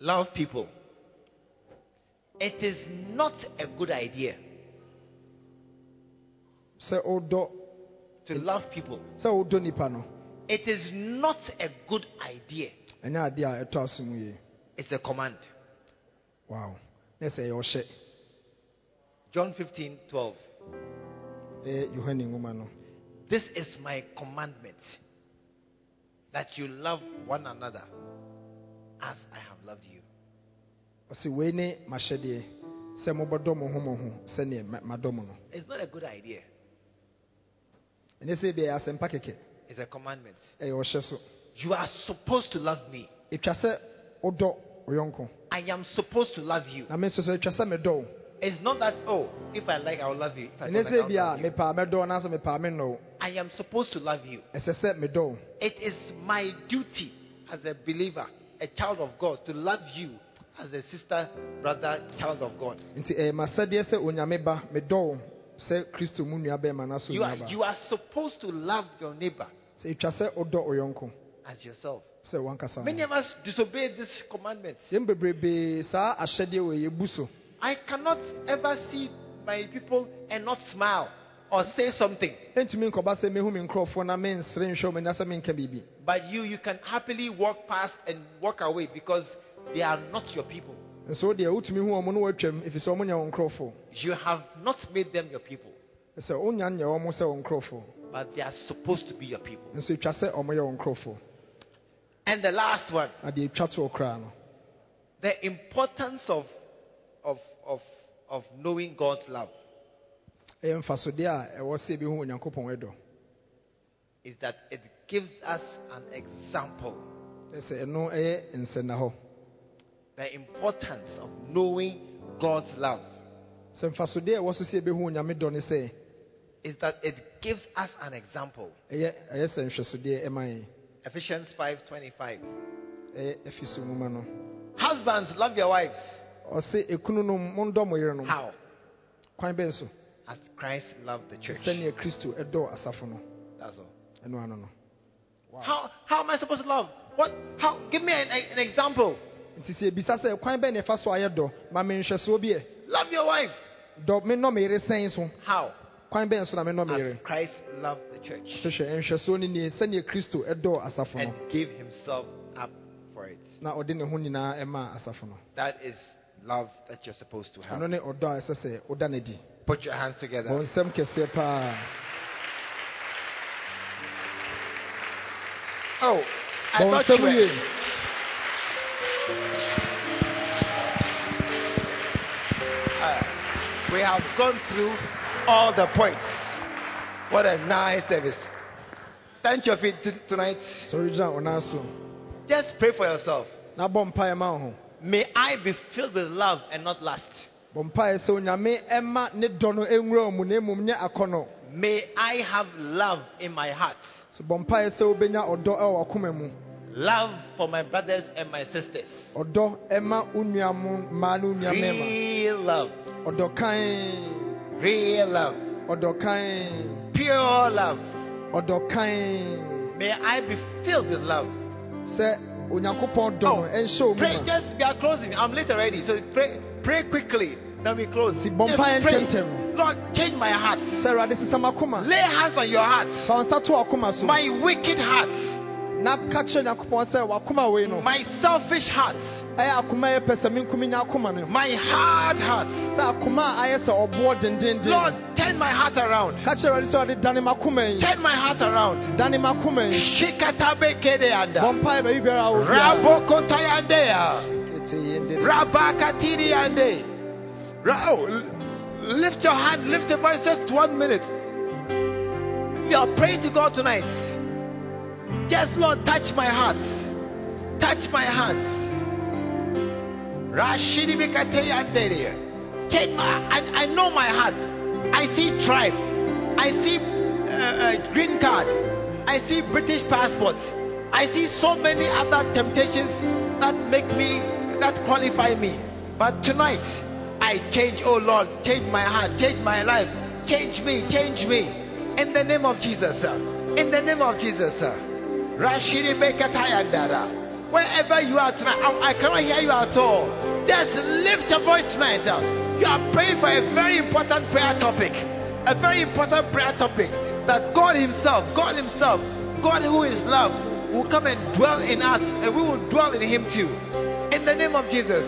Love people. It is not a good idea sɛ wodɔ to love people. sɛ wodɔ nipa no It is not a good idea. ɛnyɛ adeɛ a ɛtɔ aso mu yie It's a command. wow na sɛ ɛyɛ ɔhyɛ John 15 12. ɛyɛ yohane This is my commandment that you love one another as I have loved you. ɔsɛ wei ne mahyɛdeɛ sɛ mobɛdɔ mo ho mo ho sɛneɛ ma- madɔ mo no It's not a good idea. ɛnyɛ sɛ biɛ It's a commandment. ɛyɛ ɔhyɛ so You are supposed to love me. ɛtwa sɛ wodɔ wo yɔnko I am supposed to love you. na me nso so ɛtwa sɛ medɔ wo It's not that, oh, if I like, I will love you. If I don't like, I'll love you. mepaa mɛdɔ wo anaasɛ mepaa mennɔ wo I am supposed to love you. ɛsɛ sɛ medɔ wo It is my duty as a believer, a child of God, to love you as a sister, brother, child of God. nti ɛyɛ masɛdeɛ sɛ onyame ba medɔ wo sɛ kristo mu nua bɛrima anaasɛ You are, you are supposed to love your neighbor sɛ ɛtwa sɛ wodɔ wo yɔnko as yourself. Many of us disobey this commandment. yɛm bebrebee saa ahyɛdeɛ wɔ yɛbu so I cannot ever see my people and not smile or say something. ɛntumi nkɔba sɛ mehu me nkurɔfoɔ na mensere nhwɛ wo na sɛ menka biribi. But you, you can happily walk past and walk away because they are not your people. nso deɛ wotumi hu ɔmo no watwam ɛfiri sɛ ɔmo nyɛ wo nkurɔfoɔ You have not made them your people, sɛ wonya nyɛ ɔmo sɛ wo nkurɔfoɔ but they are supposed to be your people. nso ɛtwa sɛ ɔmo yɛ wo nkurɔfoɔ And the last one, na deɛ ɛtwa to wɔ the importance of, of, of, of knowing God's love is that it gives us an example. ɛ sɛ ɛno ɛyɛ nsɛnna hɔ The importance of knowing God's love sɛ mfasodeɛ a ɛwɔ so sɛ ɛbɛhu onyame dɔ ne sɛ is that it gives us an example. ɛyɛ ɛyɛ sɛ nhwɛsodeɛ Ephesians 5:25. ɛyɛ ɛfi so nwoma Husbands, love your wives. ɔse ekunu no mondɔ mo yerenom How? So As Christ loved the church. sɛnea kristo ɛdɔ asafo no That's all. ɛno ano no How, how am I supposed to love? What? How? Give me an, an example. nti sɛ ebisa sɛ kwan bɛn na ɛfa so ayɛ dɔ ma me nhwɛsoɔ bi ɛ Love your wife. nɔ me yere sɛn so How? kwan bɛn so na me nɔ me As Christ loved the church sɛ hwɛ nhwɛsoɔ no nie sɛnea kristo ɛdɔ asafo and no gave himself up for it. na ɔde ne ho nyinaa ɛma asafo no That is love that you're supposed to have. ne ɔdɔ a ɛsɛ sɛ woda no di Put your hands together. nsɛm kɛseɛ paa Oh, I thought you were. Uh, we have gone through all the points. What a nice service. Stand to your feet t- tonight. sɔre gyina wo Just pray for yourself. Na bɔ mpaeɛ ma wo ho May I be filled with love and not lust. bɔ mpaeɛ sɛ onyame ɛma ne dɔ no ɛnwura wo mu na mmom nyɛ akɔnɔ May I have love in my heart. sɛ bɔ mpaeɛ sɛ wobɛnya ɔdɔ ɛwɔ wakoma mu Love for my brothers and my sisters. ɔdɔ ɛma wo nua mo mmaa ne wo nua mmarima Real love. Real love. Pure love. May I be filled with love. Onyankopɔn dɔ Oh, ɛnhyɛ pray, just we are closing. I'm late already, so pray, pray quickly. Then we close. Si Just bɔ pray. ntɛmntɛm. Lord, change my heart. sɛ awurade sesa m'akoma Lay hands on your heart. fa wo nsa to w'akoma so My wicked heart, na ka kyerɛ onyankopɔn sɛ w'akoma wei no my selfish heart, ɛyɛ akoma a yɛpɛ sɛ menkum nya akoma no my hard heart. Lord, turn my heart around. ka kyerɛ awurade sɛ ɔde dane Turn my heart around. dane m'akoma yi Shikatabe kedeanda. mpaeɛ baabi biara a wo biara. Rabokotayandea. Kete yende- Rabakatiri ande. Ra- oh, lift your hand, lift your voice just one minute. You are praying to God tonight. Yes, Lord, touch my heart. Touch my heart. Rashidi. Take my, I, I know my heart. I see tribe. I see uh, uh, green card. I see British passport. I see so many other temptations that make me, that qualify me. But tonight, I change, oh Lord, change my heart, change my life, change me, change me. In the name of Jesus, sir. In the name of Jesus, sir. Rashidi Bekatayandara. Wherever you are tonight, I, I cannot hear you at all. Just lift your voice tonight. You are praying for a very important prayer topic. A very important prayer topic. That God Himself, God Himself, God who is love, will come and dwell in us, and we will dwell in Him too. In the name of Jesus.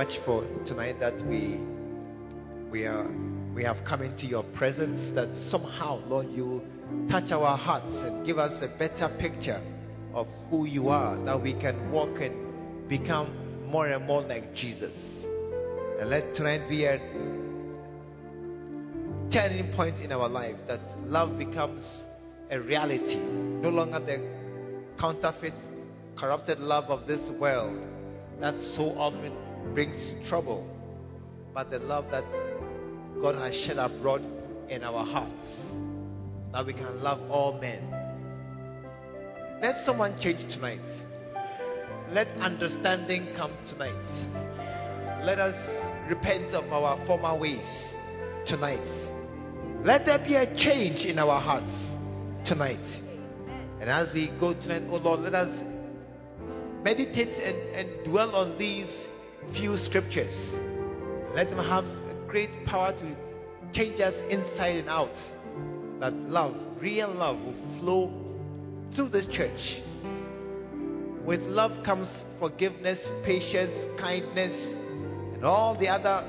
Much for tonight that we we are we have come into your presence that somehow, Lord, you touch our hearts and give us a better picture of who you are, that we can walk and become more and more like Jesus. And let tonight be a turning point in our lives that love becomes a reality, no longer the counterfeit, corrupted love of this world that so often brings trouble, but the love that God has shed abroad in our hearts, that we can love all men. Let someone change tonight. Let understanding come tonight. Let us repent of our former ways tonight. Let there be a change in our hearts tonight. And as we go tonight, oh Lord, let us meditate and, and dwell on these few scriptures. Let them have a great power to change us inside and out. That love, real love, will flow through this church. With love comes forgiveness, patience, kindness, and all the other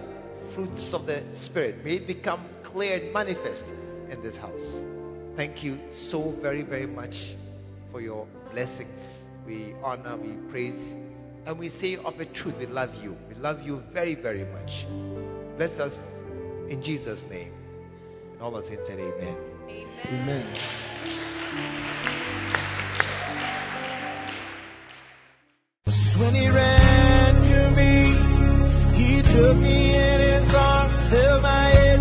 fruits of the Spirit. May it become clear and manifest in this house. Thank you so very, very much for your blessings. We honor, we praise, and we say of a truth, we love you. We love you very, very much. Bless us in Jesus' name. And all the saints said, Amen. Amen. When he ran to me, he took me in his arms, held my head